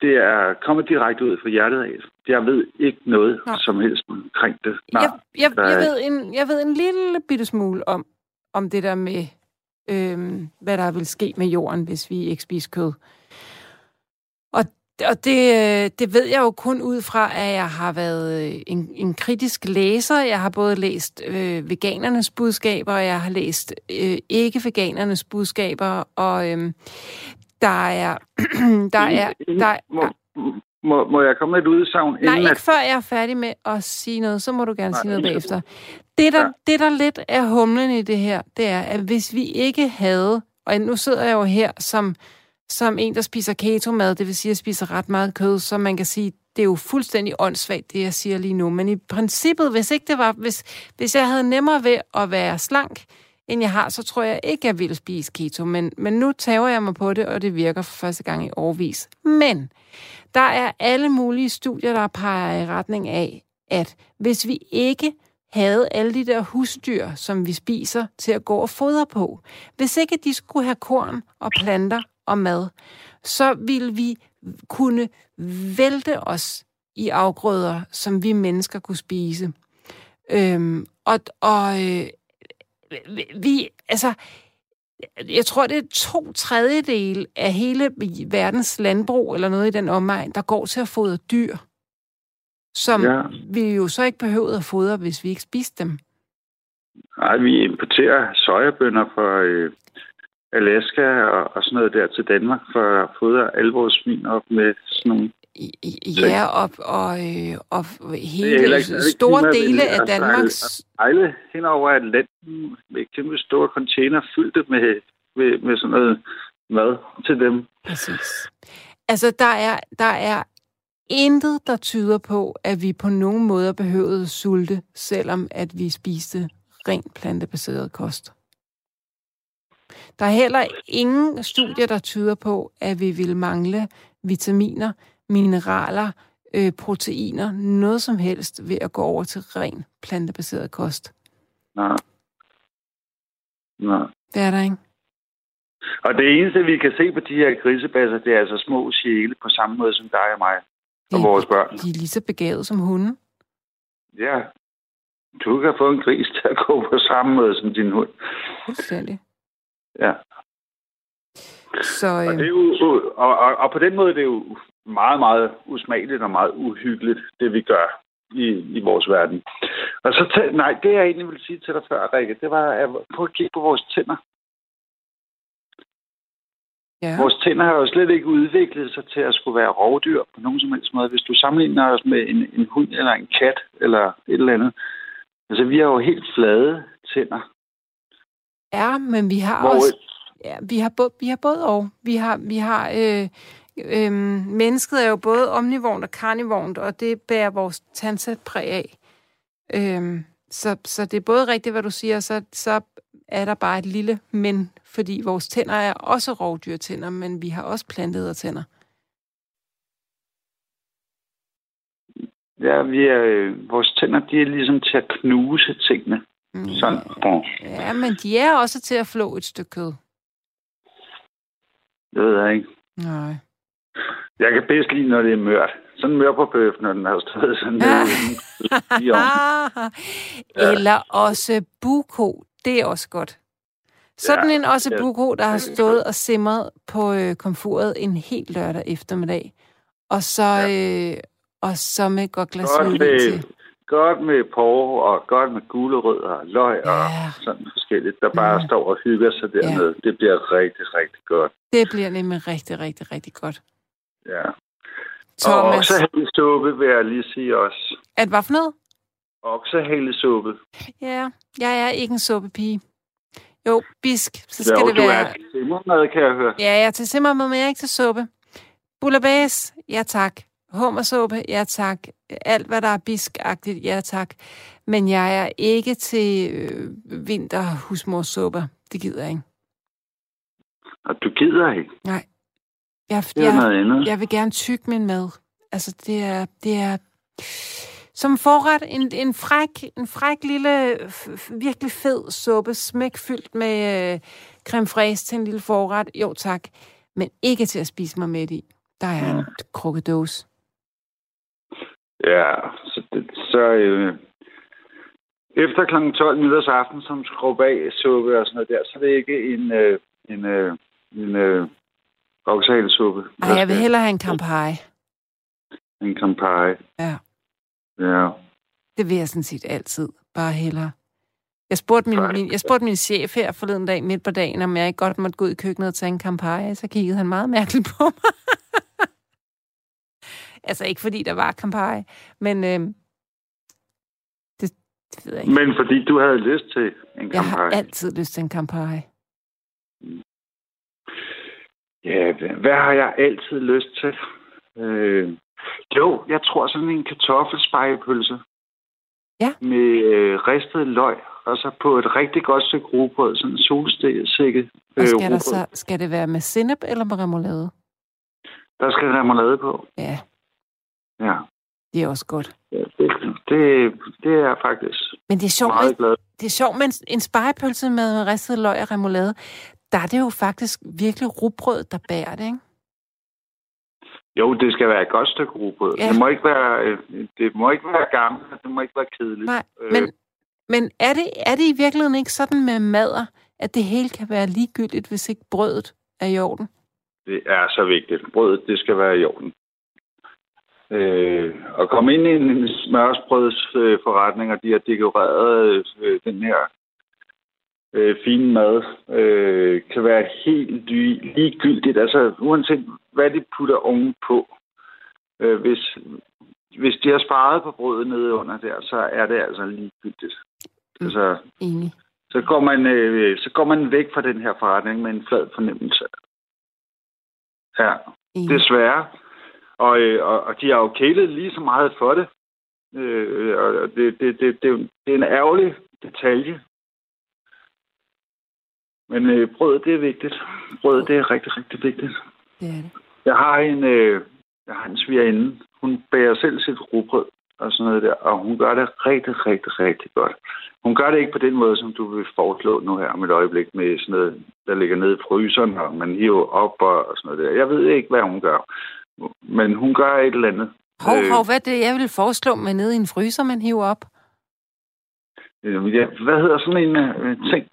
Det er kommet direkte ud fra hjertet af. Jeg ved ikke noget Nå. som helst omkring det. Nej. Jeg, jeg, jeg, er- ved en, jeg ved en lille bitte smule om, om det der med, øhm, hvad der vil ske med jorden, hvis vi ikke spiser kød. Og, det, øh, det ved jeg jo kun ud fra, at jeg har været øh, en, en kritisk læser. Jeg har både læst øh, veganernes budskaber, og jeg har læst øh, ikke-veganernes budskaber, og øhm, der er... der er der, må, må, må jeg komme med et udsagn? Nej, inden ikke før jeg er færdig med at sige noget, så må du gerne Nej, sige noget bagefter. Det der, Ja. det, der lidt er humlen i det her, det er, at hvis vi ikke havde, og nu sidder jeg jo her som, som en, der spiser keto-mad, det vil sige, at jeg spiser ret meget kød, så man kan sige, det er jo fuldstændig åndssvagt, det jeg siger lige nu. Men i princippet, hvis ikke det var, hvis, hvis jeg havde nemmere ved at være slank, end jeg har, så tror jeg ikke, jeg ville spise keto. Men, men nu tager jeg mig på det, og det virker for første gang i årvis. Men der er alle mulige studier, der peger i retning af, at hvis vi ikke havde alle de der husdyr, som vi spiser, til at gå og fodre på, hvis ikke de skulle have korn og planter og mad, så ville vi kunne vælte os i afgrøder, som vi mennesker kunne spise. Øhm, og og øh, vi, altså, jeg tror, det er to tredjedel af hele verdens landbrug, eller noget i den omegn, der går til at fodre dyr, som Ja. vi jo så ikke behøvede at fodre, hvis vi ikke spiste dem. Nej, vi importerer sojabønner fra øh, Alaska og, og sådan noget der til Danmark for at fodre alle vores svin op med sådan nogle... Ja, og, og, øh, og hele ikke- store dele af at Danmarks... Ejle hen over Atlanten med kæmpe store container fyldte med, med, med sådan noget mad til dem. Præcis. Altså, der er, der er intet, der tyder på, at vi på nogen måde behøvede sulte, selvom at vi spiste rent plantebaseret kost. Der er heller ingen studier, der tyder på, at vi vil mangle vitaminer, mineraler, øh, proteiner, noget som helst ved at gå over til ren plantebaseret kost. Nej. Nej. Det er der ikke. Og det eneste, vi kan se på de her grisebasser, det er altså små sjæle på samme måde som dig og mig og De- vores børn. De er lige så begavet som hunden. Ja. Du kan få en gris til at gå på samme måde som din hund. Fuldstændig. Ja. Så Og, det er øh, jo, og, og, og på den måde det er det jo meget, meget usmageligt og meget uhyggeligt, det vi gør i, i vores verden. Og så, tæ- nej, det jeg egentlig ville sige til dig før, Rikke, det var, at prøv at kigge på vores tænder. ja. Vores tænder har jo slet ikke udviklet sig til at skulle være rovdyr på nogen som helst måde. Hvis du sammenligner os med en, en hund eller en kat eller et eller andet. Altså, vi har jo helt flade tænder. Ja, men vi har Hvor, også... Ja, vi har, både, vi har både og. Vi har, vi har øh, øh, mennesket er jo både omnivort og karnivort, og det bærer vores tandsæt præg af. Øh, så, så det er både rigtigt, hvad du siger, så, så er der bare et lille men, fordi vores tænder er også rovdyrtænder, men vi har også plantede tænder. ja, vi er, øh, vores tænder, de er ligesom til at knuse tingene. Mm. Sådan. Ja, men de er også til at flå et stykke kød. Det ved jeg ikke. Nej. Jeg kan bedst lide, når det er mørt. Sådan mør på bøf, når den har stået sådan Ja. ovnen. Eller også buko. Det er også godt. Sådan Ja, en også ja. buko, der har stået og simret på øh, komfuret en helt lørdag eftermiddag. Og så, øh, og så med et godt glas Godt med, til. Godt med porre og godt med gulerødder og løg og Ja. sådan forskelligt, der bare Ja. står og hygger sig dernede. Det bliver rigtig, rigtig godt. Det bliver nemlig rigtig, rigtig, rigtig godt. Ja. Og Thomas, oksehalesuppe vil jeg lige sige også. at hvad for noget? Oksehalesuppe. Ja, jeg er ikke en suppepige. Jo, bisk, så skal Jo, det du være... er simmermad, kan jeg høre. Ja, jeg er til simmermad, men jeg er ikke til suppe. Bouillabaisse, ja tak. Hummersuppe, ja tak. Alt, hvad der er biskagtigt, ja tak. Men jeg er ikke til øh, vinterhusmorssuppe. Det gider jeg ikke. Og du gider ikke. Jeg, Det er noget jeg, andet. jeg vil gerne tygge min mad. Altså, det er, det er som forret en, en, fræk, en fræk lille, virkelig fed suppe, smækfyldt med øh, creme fraise til en lille forret. Jo tak, men ikke til at spise mig med i. Der er en krukke dåse. Ja, så, det, så øh, efter kl. 12 nytårsaften, som skrub af suppe og sådan noget der, så er det ikke en, øh, en, øh, en øh, oksehalesuppe. Ej, jeg vil hellere have en Campari. En Campari. Ja, Ja. det vil jeg sådan set altid. Bare hellere. Jeg spurgte min, Nej. min, jeg spurgte min chef her forleden dag midt på dagen, om jeg ikke godt måtte gå ud i køkkenet og tage en Campari. Så kiggede han meget mærkeligt på mig. altså ikke fordi der var Campari, men øh, det, det ved jeg ikke. Men fordi du havde lyst til en Jeg har Campari. altid lyst til en Campari. Ja, hvad- har jeg altid lyst til? Øh, jo, jeg tror sådan en kartoffelspejepølse. Ja. Med øh, ristet løg, og så på et rigtig godt stykke rugbrød, sådan en solstikket Og øh, skal, der så, skal det være med sennep eller med remoulade? Der skal remoulade på. Ja, Ja, det er også godt. ja det, det, det er faktisk Men det er sjovt, meget glad. det er sjovt med en, spejepølse med ristet løg og remoulade. Der er det jo faktisk virkelig rugbrød, der bærer det, ikke? Jo, det skal være et godt stykke rugbrød. Ja. Det må ikke være, det må ikke være gammelt, det må ikke være kedeligt. Nej, Øh, men, men er, det, er det i virkeligheden ikke sådan med madder, at det hele kan være ligegyldigt, hvis ikke brødet er i orden? Det er så vigtigt. Brødet, det skal være i orden. Øh, og komme ind i en smørsbrødsforretning, og de har dekoreret øh, den her øh, fine mad, øh, kan være helt ly- ligegyldigt. Altså, uanset hvad de putter oven på. Øh, hvis, hvis de har sparet på brødet nede under der, så er det altså ligegyldigt. Mm. Altså, Enig. så går man, øh, så går man væk fra den her forretning med en flad fornemmelse. Ja, Enig. desværre. Og, øh, og, og de har jo kælet lige så meget for det. Øh, og det, det, det, det, er det er en ærgerlig detalje. Men øh, brødet, det er vigtigt. Brødet, det er rigtig, rigtig vigtigt. Det er det. Jeg har en, øh, jeg har en svigerinde. Hun bager selv sit rugbrød. og sådan noget der, og hun gør det rigtig, rigtig, rigtig godt. Hun gør det ikke på den måde, som du vil foreslå nu her om et øjeblik med sådan noget, der ligger nede i fryseren, og man hiver op og, og sådan noget der. Jeg ved ikke, hvad hun gør, men hun gør et eller andet. Hov, øh, hov, hvad er det, jeg vil foreslå med nede i en fryser, man hiver op? Øh, ja, hvad hedder sådan en øh, ting?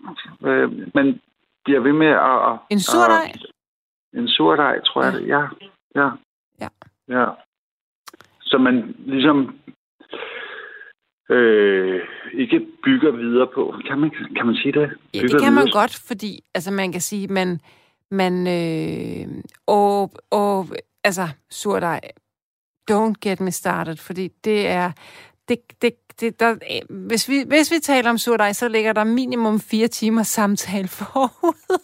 Øh, man bliver ved med at... En surdej? En surdej, tror jeg det. Ja, ja. Ja. ja. Så man ligesom øh, ikke bygger videre på. Kan man, kan man sige det? Ja, det kan man godt, fordi altså, man kan sige, man, man øh, og, og, altså, surdej, don't get me started, fordi det er, det, det, det, der, hvis, vi, hvis vi taler om surdej, så ligger der minimum fire timer samtale forud.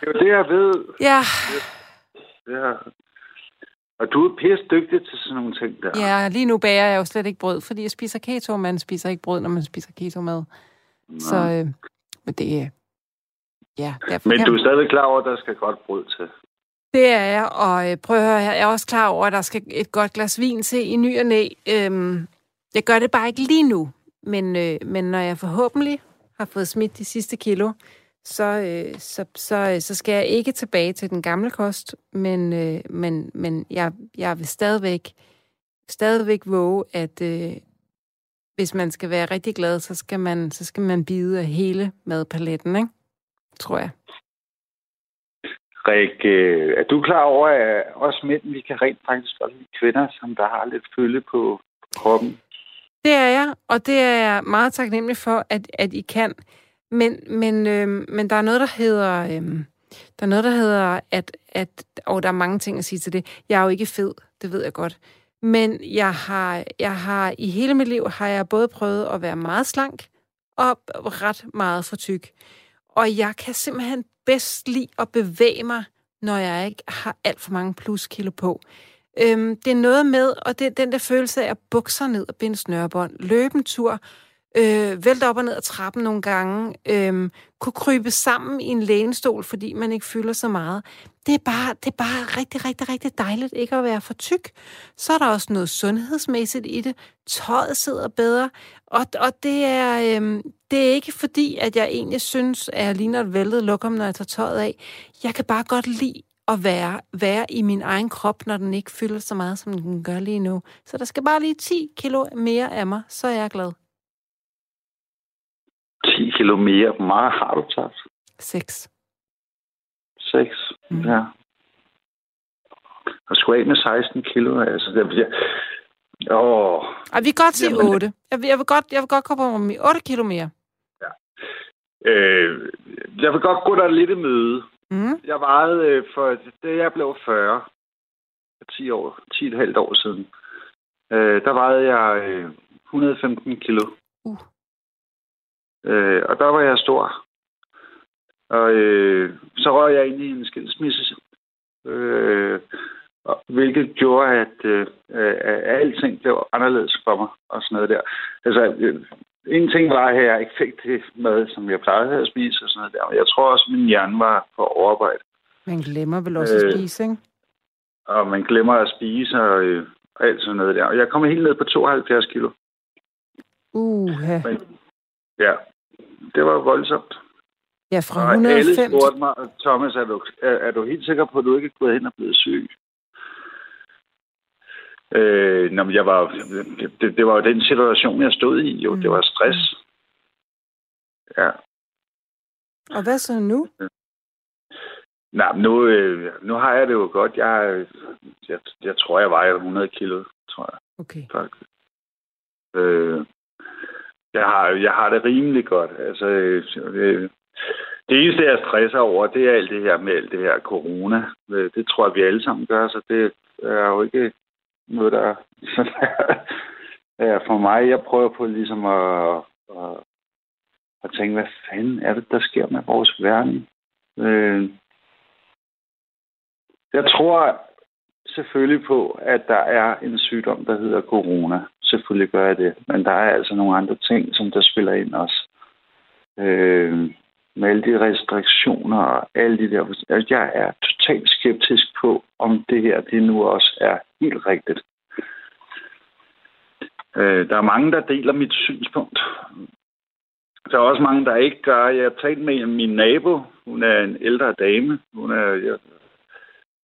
det er jo det, jeg ved. Ja. Ja. Og du er pisse dygtig til sådan nogle ting der. Ja, lige nu bager jeg jo slet ikke brød, fordi jeg spiser keto, man spiser ikke brød, når man spiser keto-mad. Så, øh, men det er... Ja, men du er stadig klar over, at der skal godt brød til? Det er jeg, og øh, prøv at høre, jeg er også klar over, at der skal et godt glas vin til i ny og næ. Øhm, jeg gør det bare ikke lige nu, men, øh, men når jeg forhåbentlig har fået smidt de sidste kilo, så, øh, så, så, øh, så skal jeg ikke tilbage til den gamle kost, men, øh, men, men jeg, jeg vil stadigvæk, stadigvæk våge, at øh, hvis man skal være rigtig glad, så skal man, så skal man bide af hele madpaletten, ikke? tror jeg. Rik, øh, er du klar over, at os mænd, vi kan rent faktisk godt lide kvinder, som der har lidt følge på kroppen? Det er jeg, og det er jeg meget taknemmelig for, at, at I kan. Men, men, øh, men der er noget, der hedder... Øh, der er noget, der hedder, at, at... Og der er mange ting at sige til det. Jeg er jo ikke fed, det ved jeg godt. Men jeg har, jeg har i hele mit liv har jeg både prøvet at være meget slank og ret meget for tyk. Og jeg kan simpelthen bedst lide at bevæge mig, når jeg ikke har alt for mange pluskilo på. Øhm, det er noget med, og det er den der følelse af at bukser ned og binde snørbånd, løbe en tur, øh, vælte op og ned ad trappen nogle gange, øh, kunne krybe sammen i en lænestol, fordi man ikke fylder så meget. Det er, bare, det er bare rigtig, rigtig, rigtig dejligt ikke at være for tyk. Så er der også noget sundhedsmæssigt i det. Tøjet sidder bedre, og, og det, er, øh, det er ikke fordi, at jeg egentlig synes, at jeg ligner et væltet lokum, når jeg tager tøjet af. Jeg kan bare godt lide at være, være i min egen krop, når den ikke fylder så meget, som den gør lige nu. Så der skal bare lige 10 kilo mere af mig, så er jeg glad. 10 kilo mere. Hvor meget har du taget? 6. 6, mm. ja. Og skulle af med 16 kilo, altså. Det bliver... Åh. Ej, vi kan godt sige Jamen, 8. Jeg vil, jeg, vil godt, jeg vil godt komme om 8 kilo mere. Ja. Øh, jeg vil godt gå der lidt i møde. Mm. Jeg vejede øh, for, det jeg blev 40, for 10 år, 10,5 år siden, øh, der vejede jeg øh, 115 kilo. Uh. Øh, og der var jeg stor. Og øh, så røg jeg ind i en skilsmisse. Øh, hvilket gjorde, at, øh, at alting blev anderledes for mig og sådan noget der. Altså, øh, en ting var, at jeg ikke fik det mad, som jeg plejede at spise og sådan noget der. Men jeg tror også, at min hjerne var på overarbejde. Man glemmer vel også øh, at spise, ikke? Og man glemmer at spise og, øh, og alt sådan noget der. Og jeg kom helt ned på 72 kilo. Uh, Men, ja, det var voldsomt. Ja, fra 105... Og alle spurgte mig, Thomas, er du, er, er du helt sikker på, at du ikke er gået hen og blevet syg? Øh, når jeg var, det, det var jo den situation, jeg stod i. Jo, mm. det var stress. Ja. Og hvad så nu? Nej, nu, øh, nu har jeg det jo godt. Jeg, jeg, jeg tror, jeg vejer 100 kilo, tror jeg. Okay. Faktisk. Øh, jeg har, jeg har det rimelig godt. Altså, øh, det eneste, jeg stresser over, det er alt det her med alt det her corona. Øh, det tror jeg, vi alle sammen gør, så det er jo ikke noget, der er for mig. Jeg prøver på ligesom at, at, at tænke, hvad fanden er det, der sker med vores verden? Øh, jeg tror selvfølgelig på, at der er en sygdom, der hedder corona. Selvfølgelig gør jeg det. Men der er altså nogle andre ting, som der spiller ind også. Øh, med alle de restriktioner og alle de der... Altså, jeg er totalt skeptisk på, om det her det nu også er helt rigtigt. Øh, der er mange, der deler mit synspunkt. Der er også mange, der ikke gør. Jeg har talt med min nabo. Hun er en ældre dame. Hun er, jeg,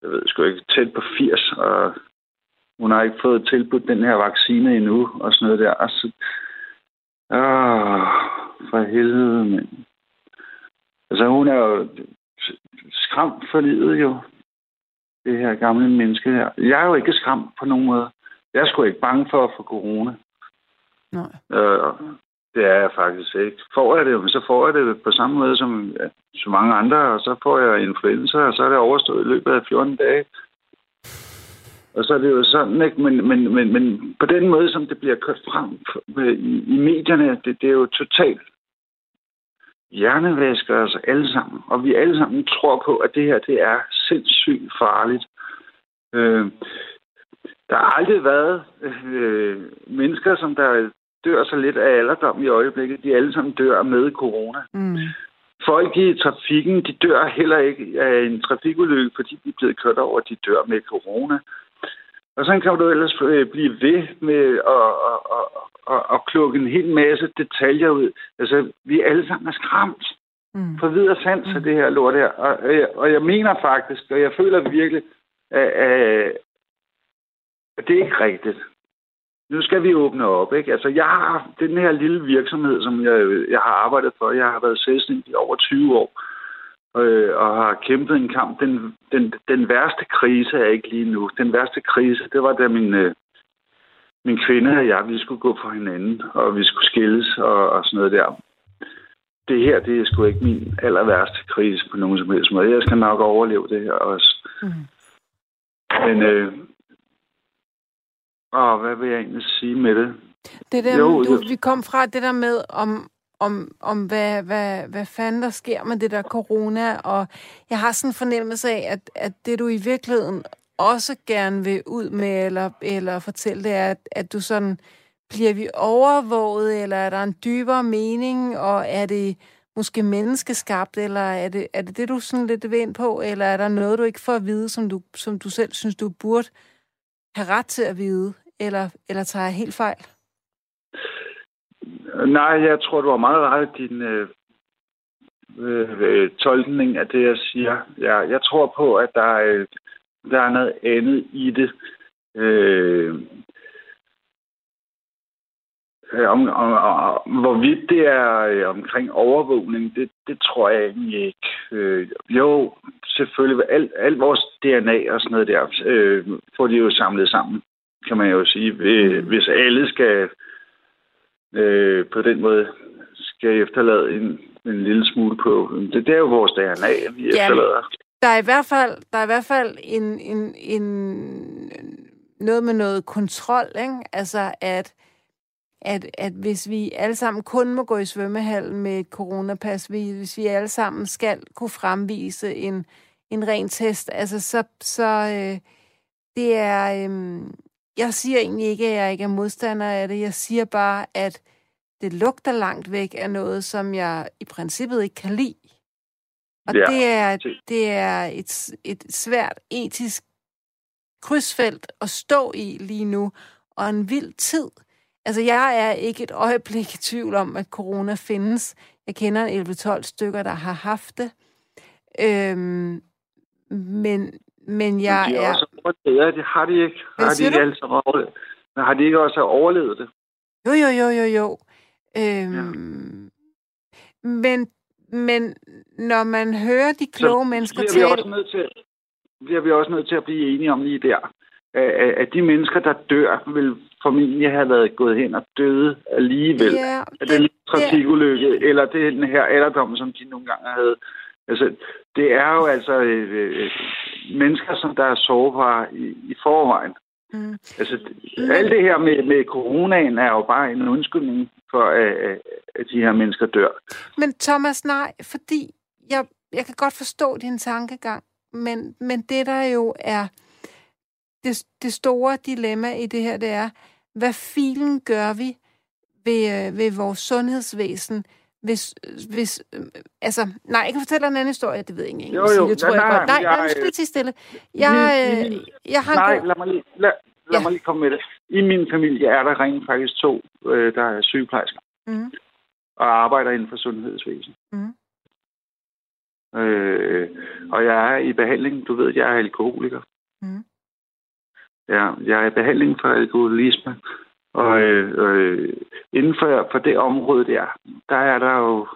jeg ved sgu ikke, tæt på 80, og hun har ikke fået tilbudt den her vaccine endnu, og sådan noget der. Altså, åh, for helvede, mand. Altså, hun er jo skræmt for livet, jo. Det her gamle menneske her. Jeg er jo ikke skræmt på nogen måde. Jeg er sgu ikke bange for at få corona. Nej. Øh, det er jeg faktisk ikke. Får jeg det, men så får jeg det på samme måde som ja, så mange andre, og så får jeg influenza, og så er det overstået i løbet af 14 dage. Og så er det jo sådan, ikke? Men, men, men, men på den måde, som det bliver kørt frem i, i medierne, det, det er jo totalt hjernevasker os alle sammen. Og vi alle sammen tror på, at det her, det er sindssygt farligt. Øh, der har aldrig været øh, mennesker, som der dør så lidt af alderdom i øjeblikket. De alle sammen dør med corona. Mm. Folk i trafikken, de dør heller ikke af en trafikulykke, fordi de er blevet kørt over, de dør med corona. Og så kan du ellers øh, blive ved med at, at, at, at, at klukke en hel masse detaljer ud. Altså, vi alle sammen er skræmt Mm. på videre sans af det her lort her. Og, og, jeg, mener faktisk, og jeg føler virkelig, at, at, at det er ikke rigtigt. Nu skal vi åbne op, ikke? Altså, jeg har den her lille virksomhed, som jeg, jeg har arbejdet for. Jeg har været selvstændig i over 20 år, øh, og har kæmpet en kamp. Den, den, den værste krise er ikke lige nu. Den værste krise, det var da min, øh, min kvinde og jeg, vi skulle gå for hinanden, og vi skulle skilles og, og sådan noget der. Det her, det er sgu ikke min aller værste krise på nogen som helst måde. Jeg skal nok overleve det her også. Mm. Men, øh, åh, hvad vil jeg egentlig sige med det? Det der, Jo, du, jo. vi kom fra det der med, om, om, om hvad, hvad, hvad fanden der sker med det der corona, og jeg har sådan en fornemmelse af, at, at det du i virkeligheden også gerne vil ud med, eller, eller fortælle, det er, at, at du sådan, bliver vi overvåget, eller er der en dybere mening, og er det måske menneskeskabt, eller er det er det, det, du sådan lidt vil ind på, eller er der noget, du ikke får at vide, som du, som du selv synes, du burde have ret til at vide, eller, eller tager jeg helt fejl? Nej, jeg tror, du har meget ret i din øh, øh, tolkning af det, jeg siger. Jeg, jeg tror på, at der er, der er noget andet i det. Øh, øh, om, om, om, hvorvidt det er øh, omkring overvågning, det, det tror jeg egentlig ikke. Øh, jo, selvfølgelig. Alt, alt vores DNA og sådan noget der, øh, får de jo samlet sammen, kan man jo sige. Øh, hvis alle skal øh, på den måde skal efterlade en, en lille smule på. Det, det er jo vores DNA, vi Ja, efterlader. Der er i hvert fald, der er i hvert fald en, en, en, noget med noget kontrol, ikke? Altså, at, at, at hvis vi alle sammen kun må gå i svømmehallen med et coronapas, vi- hvis vi alle sammen skal kunne fremvise en, en ren test, altså, så, så øh, det er... Øh, jeg siger egentlig ikke, at jeg ikke er modstander af det. Jeg siger bare, at det lugter langt væk af noget, som jeg i princippet ikke kan lide. Og Ja, det er, det- er et, et svært etisk krydsfelt at stå i lige nu, og en vild tid. Altså, jeg er ikke et øjeblik i tvivl om, at corona findes. Jeg kender 11-12 stykker, der har haft det. Øhm, men, men jeg Men de er... også overlevet. Det har de ikke. Har de ikke altså overlevet? Men har de ikke også overlevet det? Jo, jo, jo, jo, jo. Øhm, men, men når man hører de kloge Så mennesker bliver vi tale... også nødt til, bliver vi også nødt til at blive enige om lige der. At, at- de mennesker, der dør, vil formentlig have været gået hen og døde alligevel. Ja, af den trafikulykke, eller den her alderdom, som de nogle gange havde. Altså, det er jo altså øh, øh, mennesker, som der er sårbare i, i forvejen. Mm. Altså, alt det her med, med coronaen er jo bare en undskyldning for, at, at- at de her mennesker dør. Men Thomas, nej, fordi jeg, jeg kan godt forstå din tankegang, men, men det der jo er det, det store dilemma i det her, det er, hvad filen gør vi ved, øh, ved vores sundhedsvæsen, hvis, hvis øh, altså, nej, jeg kan fortælle en anden historie, det ved jeg ikke. Jo, jo, det tror nej, jeg nej, godt. Nej, nej, nu skal vi til stille. Jeg, Lige- øh, lige- jeg har Nej, god... lad mig lige, lad, lad Ja. mig lige komme med det. i min familie er der rent faktisk to, øh, der er sygeplejersker Mm. og arbejder inden for sundhedsvæsen. Mm. Øh, og jeg er i behandling. Du ved, jeg er alkoholiker. Mm. Ja, jeg er i behandling for alkoholisme. Og øh, øh, inden for, for det område der, der er der jo...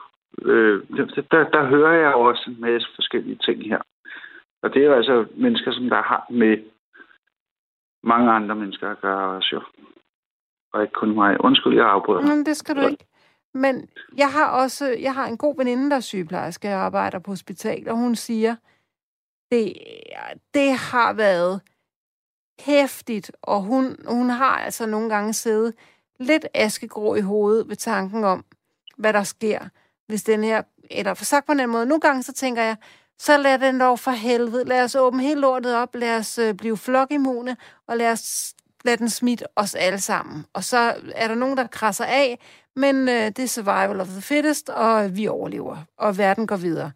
Øh, der, der, hører jeg også en masse forskellige ting her. Og det er jo altså mennesker, som der har med mange andre mennesker at gøre også jo. Og ikke kun mig. Undskyld, jeg afbryder. Men det skal du ikke. Men jeg har også jeg har en god veninde, der er sygeplejerske og arbejder på hospital, og hun siger, det, det har været hæftigt, og hun, hun har altså nogle gange siddet lidt askegrå i hovedet ved tanken om, hvad der sker, hvis den her, eller for sagt på den måde, nogle gange så tænker jeg, så lad den dog for helvede, lad os åbne hele lortet op, lad os øh, blive flokimmune, og lad os lad den smitte os alle sammen. Og så er der nogen, der krasser af, men øh, det er survival of the fittest, og vi overlever, og verden går videre.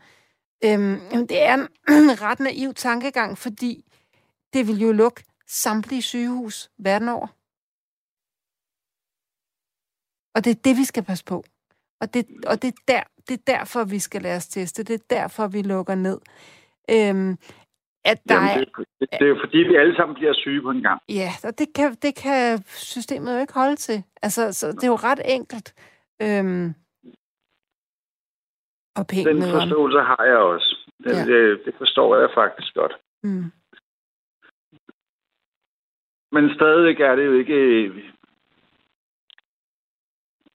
Øhm, det er en ret naiv tankegang, fordi det vil jo lukke samtlige sygehus verden over. Og det er det, vi skal passe på. Og det, og det, er, der, det er derfor, vi skal lade os teste. Det er derfor, vi lukker ned. Øhm, at der Jamen, er, det, det, det er jo fordi, vi alle sammen bliver syge på en gang. Ja, og det kan, det kan systemet jo ikke holde til. Altså, så det er jo ret enkelt. Øhm, og pænt Den forståelse har jeg også. Det, Ja. ja. det, det forstår jeg faktisk godt. Mm. Men stadigvæk er det jo ikke...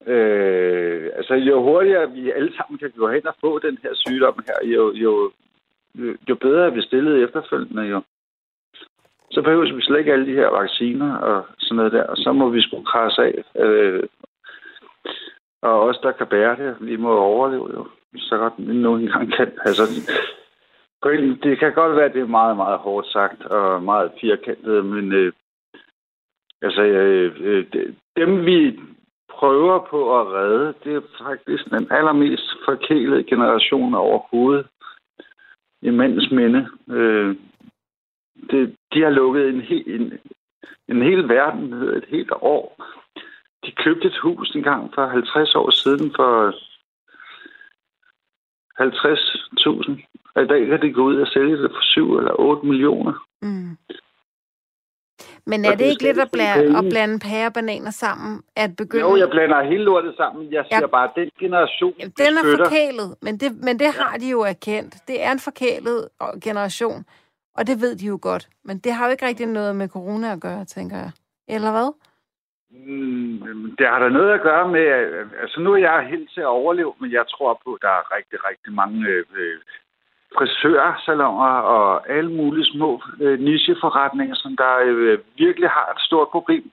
Øh, altså, jo hurtigere vi alle sammen kan gå hen og få den her sygdom her, jo, jo, jo bedre er vi stillet efterfølgende jo. Så behøver vi slet ikke alle de her vacciner og sådan noget der, og så må vi sgu krasse af. Øh, og os, der kan bære det, vi må overleve jo, så godt vi nu gang kan. Altså, det kan godt være, at det er meget, meget hårdt sagt og meget firkantet, men øh, altså, øh, øh dem vi prøver på at redde, det er faktisk den allermest forkælede generation overhovedet i mandens minde. Øh, det, de har lukket en, hel, en, en hel verden ned et helt år. De købte et hus en gang for 50 år siden for 50.000. Og i dag kan de gå ud og sælge det for 7 eller 8 millioner. Mm. Men er det det ikke lidt at, bla- ikke at blande pære og bananer sammen? At begynde... Jo, jeg blander hele lortet sammen. Jeg siger Ja. bare, at den generation, Jamen, den er støtter, forkælet, men det, men det har de jo erkendt. Det er en forkælet øh, generation, og det ved de jo godt. Men det har jo ikke rigtig noget med corona at gøre, tænker jeg. Eller hvad? Mm, det har da noget at gøre med, altså nu er jeg helt til at overleve, men jeg tror på, at der er rigtig, rigtig mange øh, frisørsalonger og alle mulige små øh, nicheforretninger, som der øh, virkelig har et stort problem.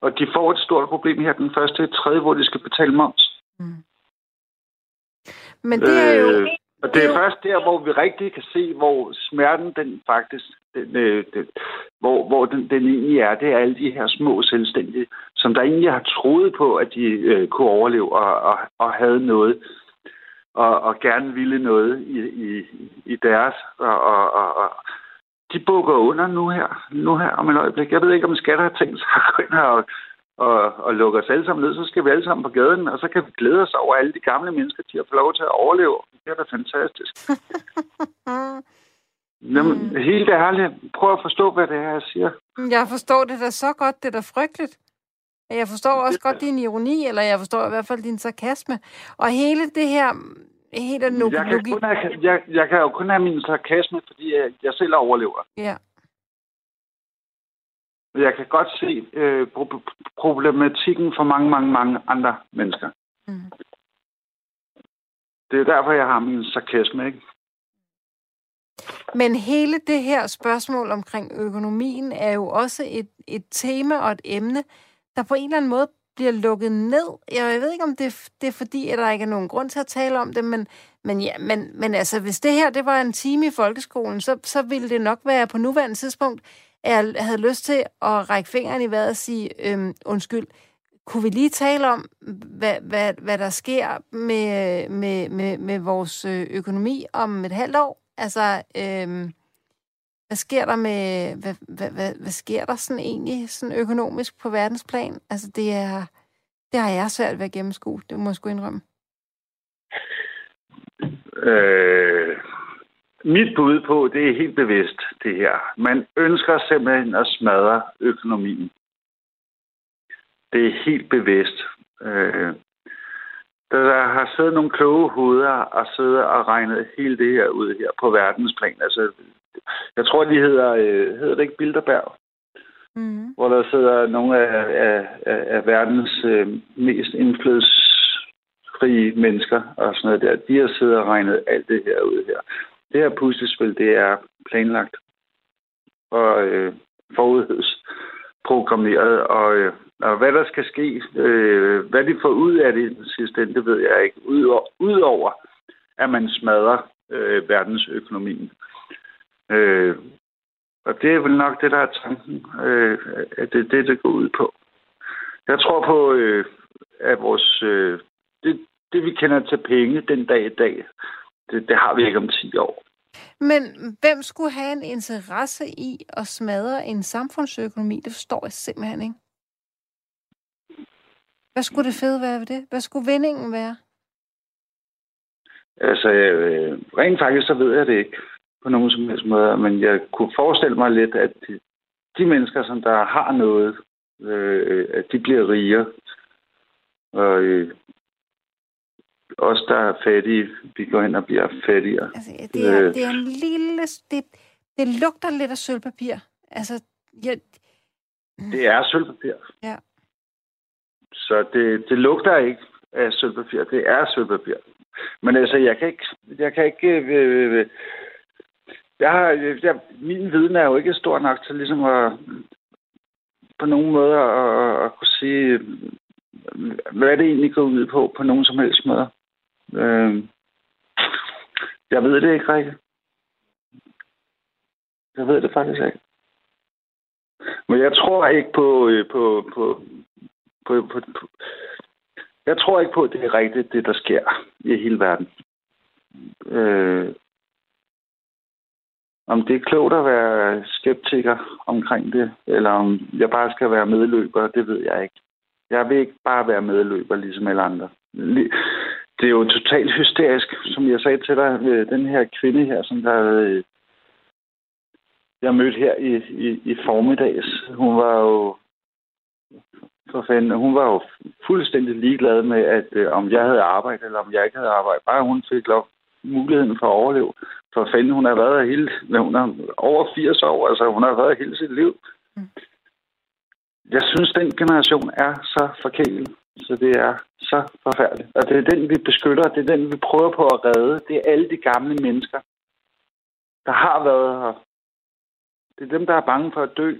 Og de får et stort problem her den første tredje, hvor de skal betale moms. Mm. Men det er jo... Øh, og det er først der, hvor vi rigtig kan se, hvor smerten den faktisk, den, øh, den, hvor, hvor den, den egentlig er. Det er alle de her små selvstændige, som der egentlig har troet på, at de øh, kunne overleve og, og, og havde noget, og, og gerne ville noget i, i, i deres. Og, og, og, og de bukker under nu her, nu her om et øjeblik. Jeg ved ikke, om skatter har tænkt sig at gå ind og, og, og lukke os alle sammen ned. Så skal vi alle sammen på gaden, og så kan vi glæde os over alle de gamle mennesker, de har fået lov til at overleve. Det er da fantastisk. Jamen, mm. helt ærligt, prøv at forstå, hvad det er, jeg siger. Jeg forstår det da så godt, det er da frygteligt. Jeg forstår også godt din ironi, eller jeg forstår i hvert fald din sarkasme. Og hele det her, hele den Jeg kan, kun have, jeg, jeg kan jo kun have min sarkasme, fordi jeg, jeg selv overlever. Ja. Jeg kan godt se øh, pro- problematikken for mange, mange, mange andre mennesker. Mm. Det er derfor, jeg har min sarkasme, ikke? Men hele det her spørgsmål omkring økonomien er jo også et, et tema og et emne, der på en eller anden måde bliver lukket ned. Jeg ved ikke, om det, det er fordi, at der ikke er nogen grund til at tale om det, men, men, ja, men, men altså, hvis det her det var en time i folkeskolen, så, så ville det nok være på nuværende tidspunkt, at jeg havde lyst til at række fingeren i vejret og sige, øhm, undskyld, kunne vi lige tale om, hvad, hvad, hvad der sker med, med, med, med vores øh, økonomi om et halvt år? Altså, øhm, hvad sker der med, hvad, hvad, hvad, hvad sker der sådan egentlig sådan økonomisk på verdensplan? Altså det er, det har jeg svært ved at gennemskue, det må jeg sgu indrømme. Øh, mit bud på, det er helt bevidst, det her. Man ønsker simpelthen at smadre økonomien. Det er helt bevidst. Øh, der har siddet nogle kloge hoveder og siddet og regnet hele det her ud her på verdensplan. Altså, jeg tror, de hedder, øh, hedder det ikke Bilderberg? Mm. Hvor der sidder nogle af, af, af verdens øh, mest indflydelsesfrie mennesker og sådan noget der. De har siddet og regnet alt det her ud her. Det her puslespil, det er planlagt og øh, forudhedsprogrammeret, og, øh, og hvad der skal ske, øh, hvad de får ud af det sidste ende, det ved jeg ikke. Udover, at man smadrer øh, verdensøkonomien. Øh, og det er vel nok det, der er tanken, øh, at det er det, det går ud på. Jeg tror på, øh, at vores, øh, det, det, vi kender til penge den dag i dag, det, det har vi ikke om 10 år. Men hvem skulle have en interesse i at smadre en samfundsøkonomi? Det forstår jeg simpelthen ikke. Hvad skulle det fede være ved det? Hvad skulle vendingen være? Altså, øh, rent faktisk så ved jeg det ikke på nogen som helst måde, men jeg kunne forestille mig lidt, at de, mennesker, som der har noget, øh, at de bliver rigere. Og øh, os, der er fattige, vi går hen og bliver fattigere. Altså, det, er, øh. det er en lille... Det, det lugter lidt af sølvpapir. Altså, jeg... Det er sølvpapir. Ja. Så det, det lugter ikke af sølvpapir. Det er sølvpapir. Men altså, jeg kan ikke... Jeg kan ikke øh, øh, jeg har, jeg, min viden er jo ikke stor nok til ligesom at på nogen måde at, at, kunne sige, hvad det egentlig går ud på, på nogen som helst måde. Øh, jeg ved det ikke, Rikke. Jeg ved det faktisk ikke. Men jeg tror ikke på, øh, på, på, på, på, på jeg tror ikke på, at det er rigtigt, det der sker i hele verden. Øh, om det er klogt at være skeptiker omkring det, eller om jeg bare skal være medløber, det ved jeg ikke. Jeg vil ikke bare være medløber, ligesom alle andre det er jo totalt hysterisk, som jeg sagde til dig, øh, den her kvinde her, som der øh, jeg mødte her i, i, i formiddags. Hun var jo for fanden, hun var jo fuldstændig ligeglad med, at øh, om jeg havde arbejde, eller om jeg ikke havde arbejde. Bare hun fik lov muligheden for at overleve. For fanden, hun har været hele, hun er over 80 år, altså hun har været hele sit liv. Mm. Jeg synes, den generation er så forkælet. Så det er så forfærdeligt. Og det er den, vi beskytter, det er den, vi prøver på at redde. Det er alle de gamle mennesker, der har været her. Det er dem, der er bange for at dø.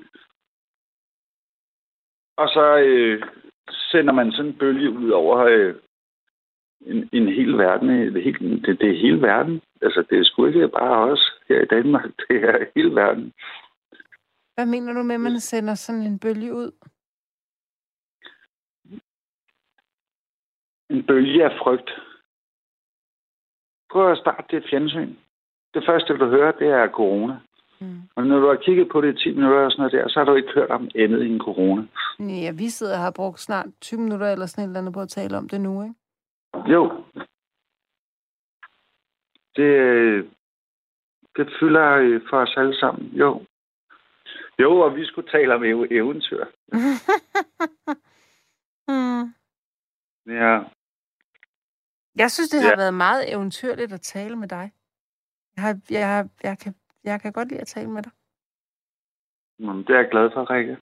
Og så øh, sender man sådan en bølge ud over øh, en, en hel verden. Det, hele, det, det er hele verden. Altså, det er sgu ikke bare os her i Danmark. Det er hele verden. Hvad mener du med, at man sender sådan en bølge ud? en bølge af frygt. Prøv at starte dit fjernsyn. Det første, du hører, det er corona. Mm. Og når du har kigget på det i 10 minutter og sådan noget der, så har du ikke hørt om andet end corona. Ja, vi sidder og har brugt snart 20 minutter eller sådan et eller andet på at tale om det nu, ikke? Jo. Det, det fylder for os alle sammen, jo. Jo, og vi skulle tale om eventyr. mm. Ja. Jeg synes, det har ja. været meget eventyrligt at tale med dig. Jeg, har, jeg, har, jeg, kan, jeg kan godt lide at tale med dig. Jamen, det er jeg glad for, Rikke.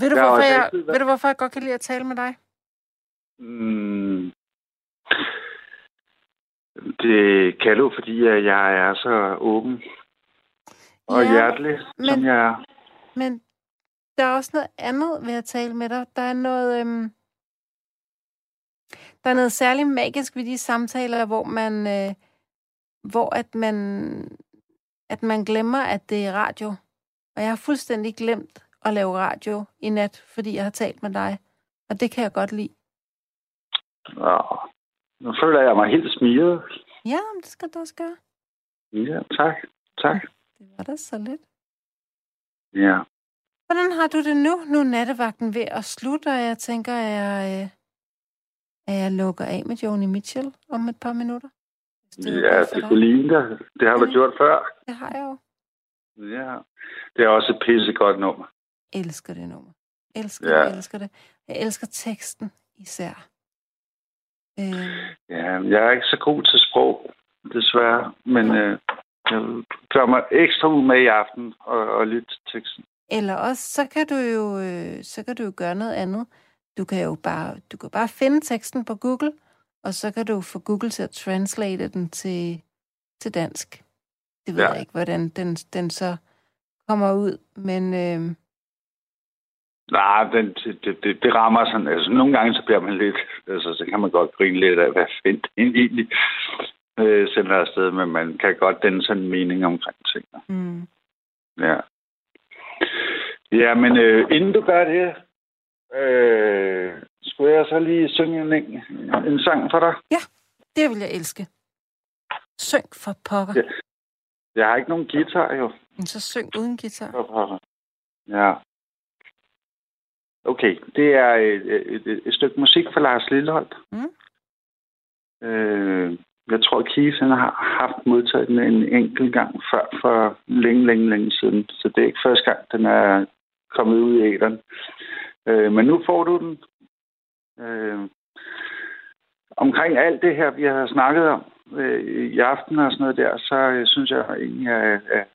Ved du, hvorfor jeg, ved du, hvorfor jeg godt kan lide at tale med dig? Mm. Det kan du, fordi jeg er så åben og ja, hjertelig, men, som jeg er. Men der er også noget andet ved at tale med dig. Der er noget... Øhm, der er noget særligt magisk ved de samtaler, hvor man, øh, hvor at man, at man glemmer, at det er radio. Og jeg har fuldstændig glemt at lave radio i nat, fordi jeg har talt med dig. Og det kan jeg godt lide. Ja, nu føler jeg mig helt smiret. Ja, det skal du også gøre. Ja, tak. Tak. Det var da så lidt. Ja. Hvordan har du det nu? Nu er nattevagten ved at slutte, og jeg tænker, at jeg, øh, at jeg lukker af med Joni Mitchell om et par minutter. Det ja, det kunne ligne dig. Det har du gjort før. Det har jeg jo. Ja. Det er også et pissegodt nummer. Elsker det nummer. Elsker ja. det, elsker det. Jeg elsker teksten især. Øh... Ja, jeg er ikke så god til sprog, desværre. Men øh, jeg gør mig ekstra ud med i aften og, og lytte til teksten. Eller også, så kan du jo, øh, så kan du jo gøre noget andet. Du kan jo bare, du kan bare finde teksten på Google, og så kan du få Google til at translate den til, til dansk. Det ved ja. jeg ikke, hvordan den, den så kommer ud, men... Øh... Nej, den, det, det, det rammer sådan... Altså, nogle gange så bliver man lidt... Altså, så kan man godt grine lidt af, hvad fint egentlig øh, sender afsted, men man kan godt den sådan en mening omkring ting. Mm. Ja. Ja, men øh, inden du gør det, øh, skulle jeg så lige synge en, en sang for dig? Ja, det vil jeg elske. Syng for pokker. Ja. Jeg har ikke nogen guitar, jo. Men så syng uden guitar. Ja. Okay, det er et, et, et, et stykke musik fra Lars Lilleholdt. Mm. Øh, jeg tror, Keith han har haft modtaget den en enkelt gang før, for længe, længe, længe siden. Så det er ikke første gang, den er kommet ud i æderen. Øh, men nu får du den. Øh, omkring alt det her, vi har snakket om øh, i aften og sådan noget der, så øh, synes jeg egentlig, at, at,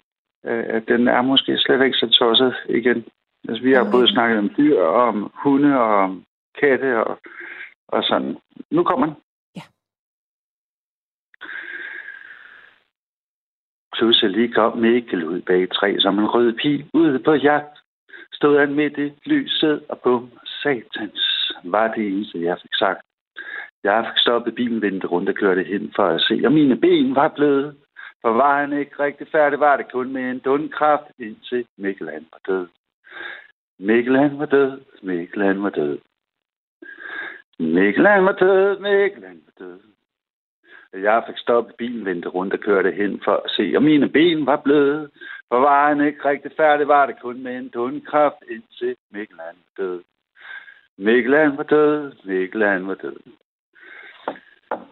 at den er måske slet ikke så tosset igen. Altså, vi har okay. både snakket om dyr, og om hunde og om katte og, og sådan. Nu kommer den. Pludselig kom Mikkel ud bag træ som en rød pil ude på jagt. Stod han midt i lyset og bum, satans, var det eneste, jeg fik sagt. Jeg fik stoppet bilen, vendte rundt og kørte hen for at se, og mine ben var bløde. For var han ikke rigtig færdig, var det kun med en dundkraft, indtil Mikkel han var død. Mikkel han var død, Mikkel han var død. Mikkel han var død, Mikkel han var død. Jeg fik stoppet bilen, vendte rundt og kørte hen for at se, om mine ben var bløde. For var han ikke rigtig færdig, var det kun med en dundkraft, indtil Mikkel han var død. Mikkel han var død, Mikkel han var død.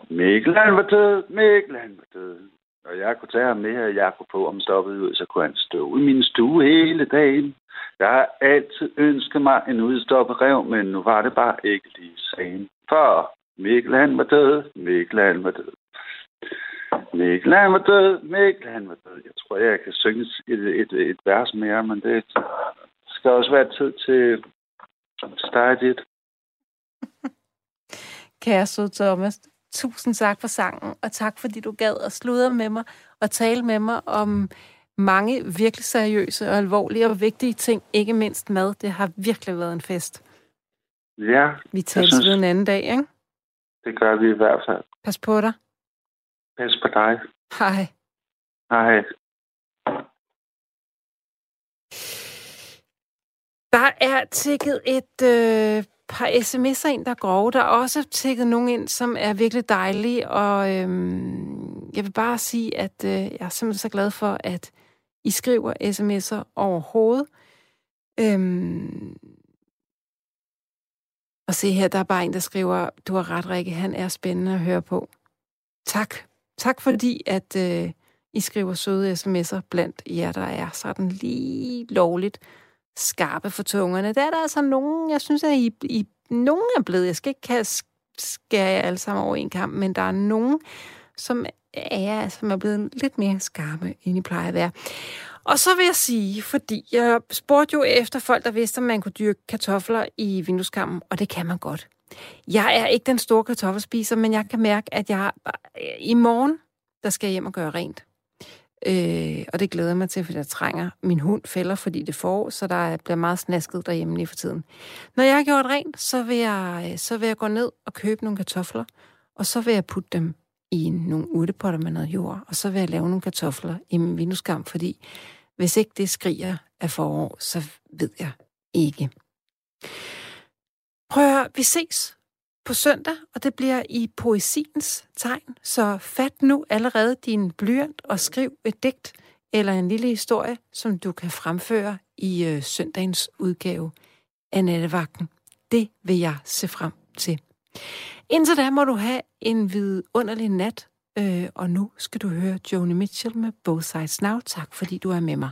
Mikkel han var død, Mikkel han var død. Og jeg kunne tage ham med, og jeg kunne på ham stoppet ud, så kunne han stå i min stue hele dagen. Jeg har altid ønsket mig en udstoppet rev, men nu var det bare ikke lige sagen. For Mikkel han var død, Mikkel han var død. Mikkel han var død, Mikkel han var død. Jeg tror, jeg kan synge et, et, et vers mere, men det skal også være tid til at dit. Kære søde Thomas, tusind tak for sangen, og tak fordi du gad at sludre med mig og tale med mig om mange virkelig seriøse og alvorlige og vigtige ting, ikke mindst mad. Det har virkelig været en fest. Ja. Vi tales synes... ved en anden dag, ikke? Det gør vi i hvert fald. Pas på dig. Pas på dig. Hej. Hej. Der er tækket et øh, par sms'er ind, der er grove. Der er også tækket nogle ind, som er virkelig dejlige, og øh, jeg vil bare sige, at øh, jeg er simpelthen så glad for, at i skriver sms'er overhovedet. Øhm, og se her, der er bare en, der skriver, du har ret, Rikke, han er spændende at høre på. Tak. Tak fordi, at øh, I skriver søde sms'er blandt jer, der er sådan lige lovligt skarpe for tungerne. Der er der altså nogen, jeg synes, at I, I nogen er blevet, jeg skal ikke skære jer alle sammen over en kamp, men der er nogen, som er, som altså, er blevet lidt mere skarpe, end I plejer at være. Og så vil jeg sige, fordi jeg spurgte jo efter folk, der vidste, om man kunne dyrke kartofler i vindueskammen, og det kan man godt. Jeg er ikke den store kartoffelspiser, men jeg kan mærke, at jeg øh, i morgen, der skal jeg hjem og gøre rent. Øh, og det glæder jeg mig til, fordi jeg trænger. Min hund fælder, fordi det får, så der bliver meget snasket derhjemme lige for tiden. Når jeg har gjort rent, så vil jeg, øh, så vil jeg gå ned og købe nogle kartofler, og så vil jeg putte dem i nogle urtepotter med noget jord, og så vil jeg lave nogle kartofler i min vindueskamp, fordi hvis ikke det skriger af forår, så ved jeg ikke. Prøv at høre, vi ses på søndag, og det bliver i poesiens tegn. Så fat nu allerede din blyant og skriv et digt eller en lille historie, som du kan fremføre i øh, søndagens udgave af Nattevagten. Det vil jeg se frem til. Indtil da må du have en vidunderlig nat, øh, og nu skal du høre Joni Mitchell med Both Sides Now. Tak fordi du er med mig.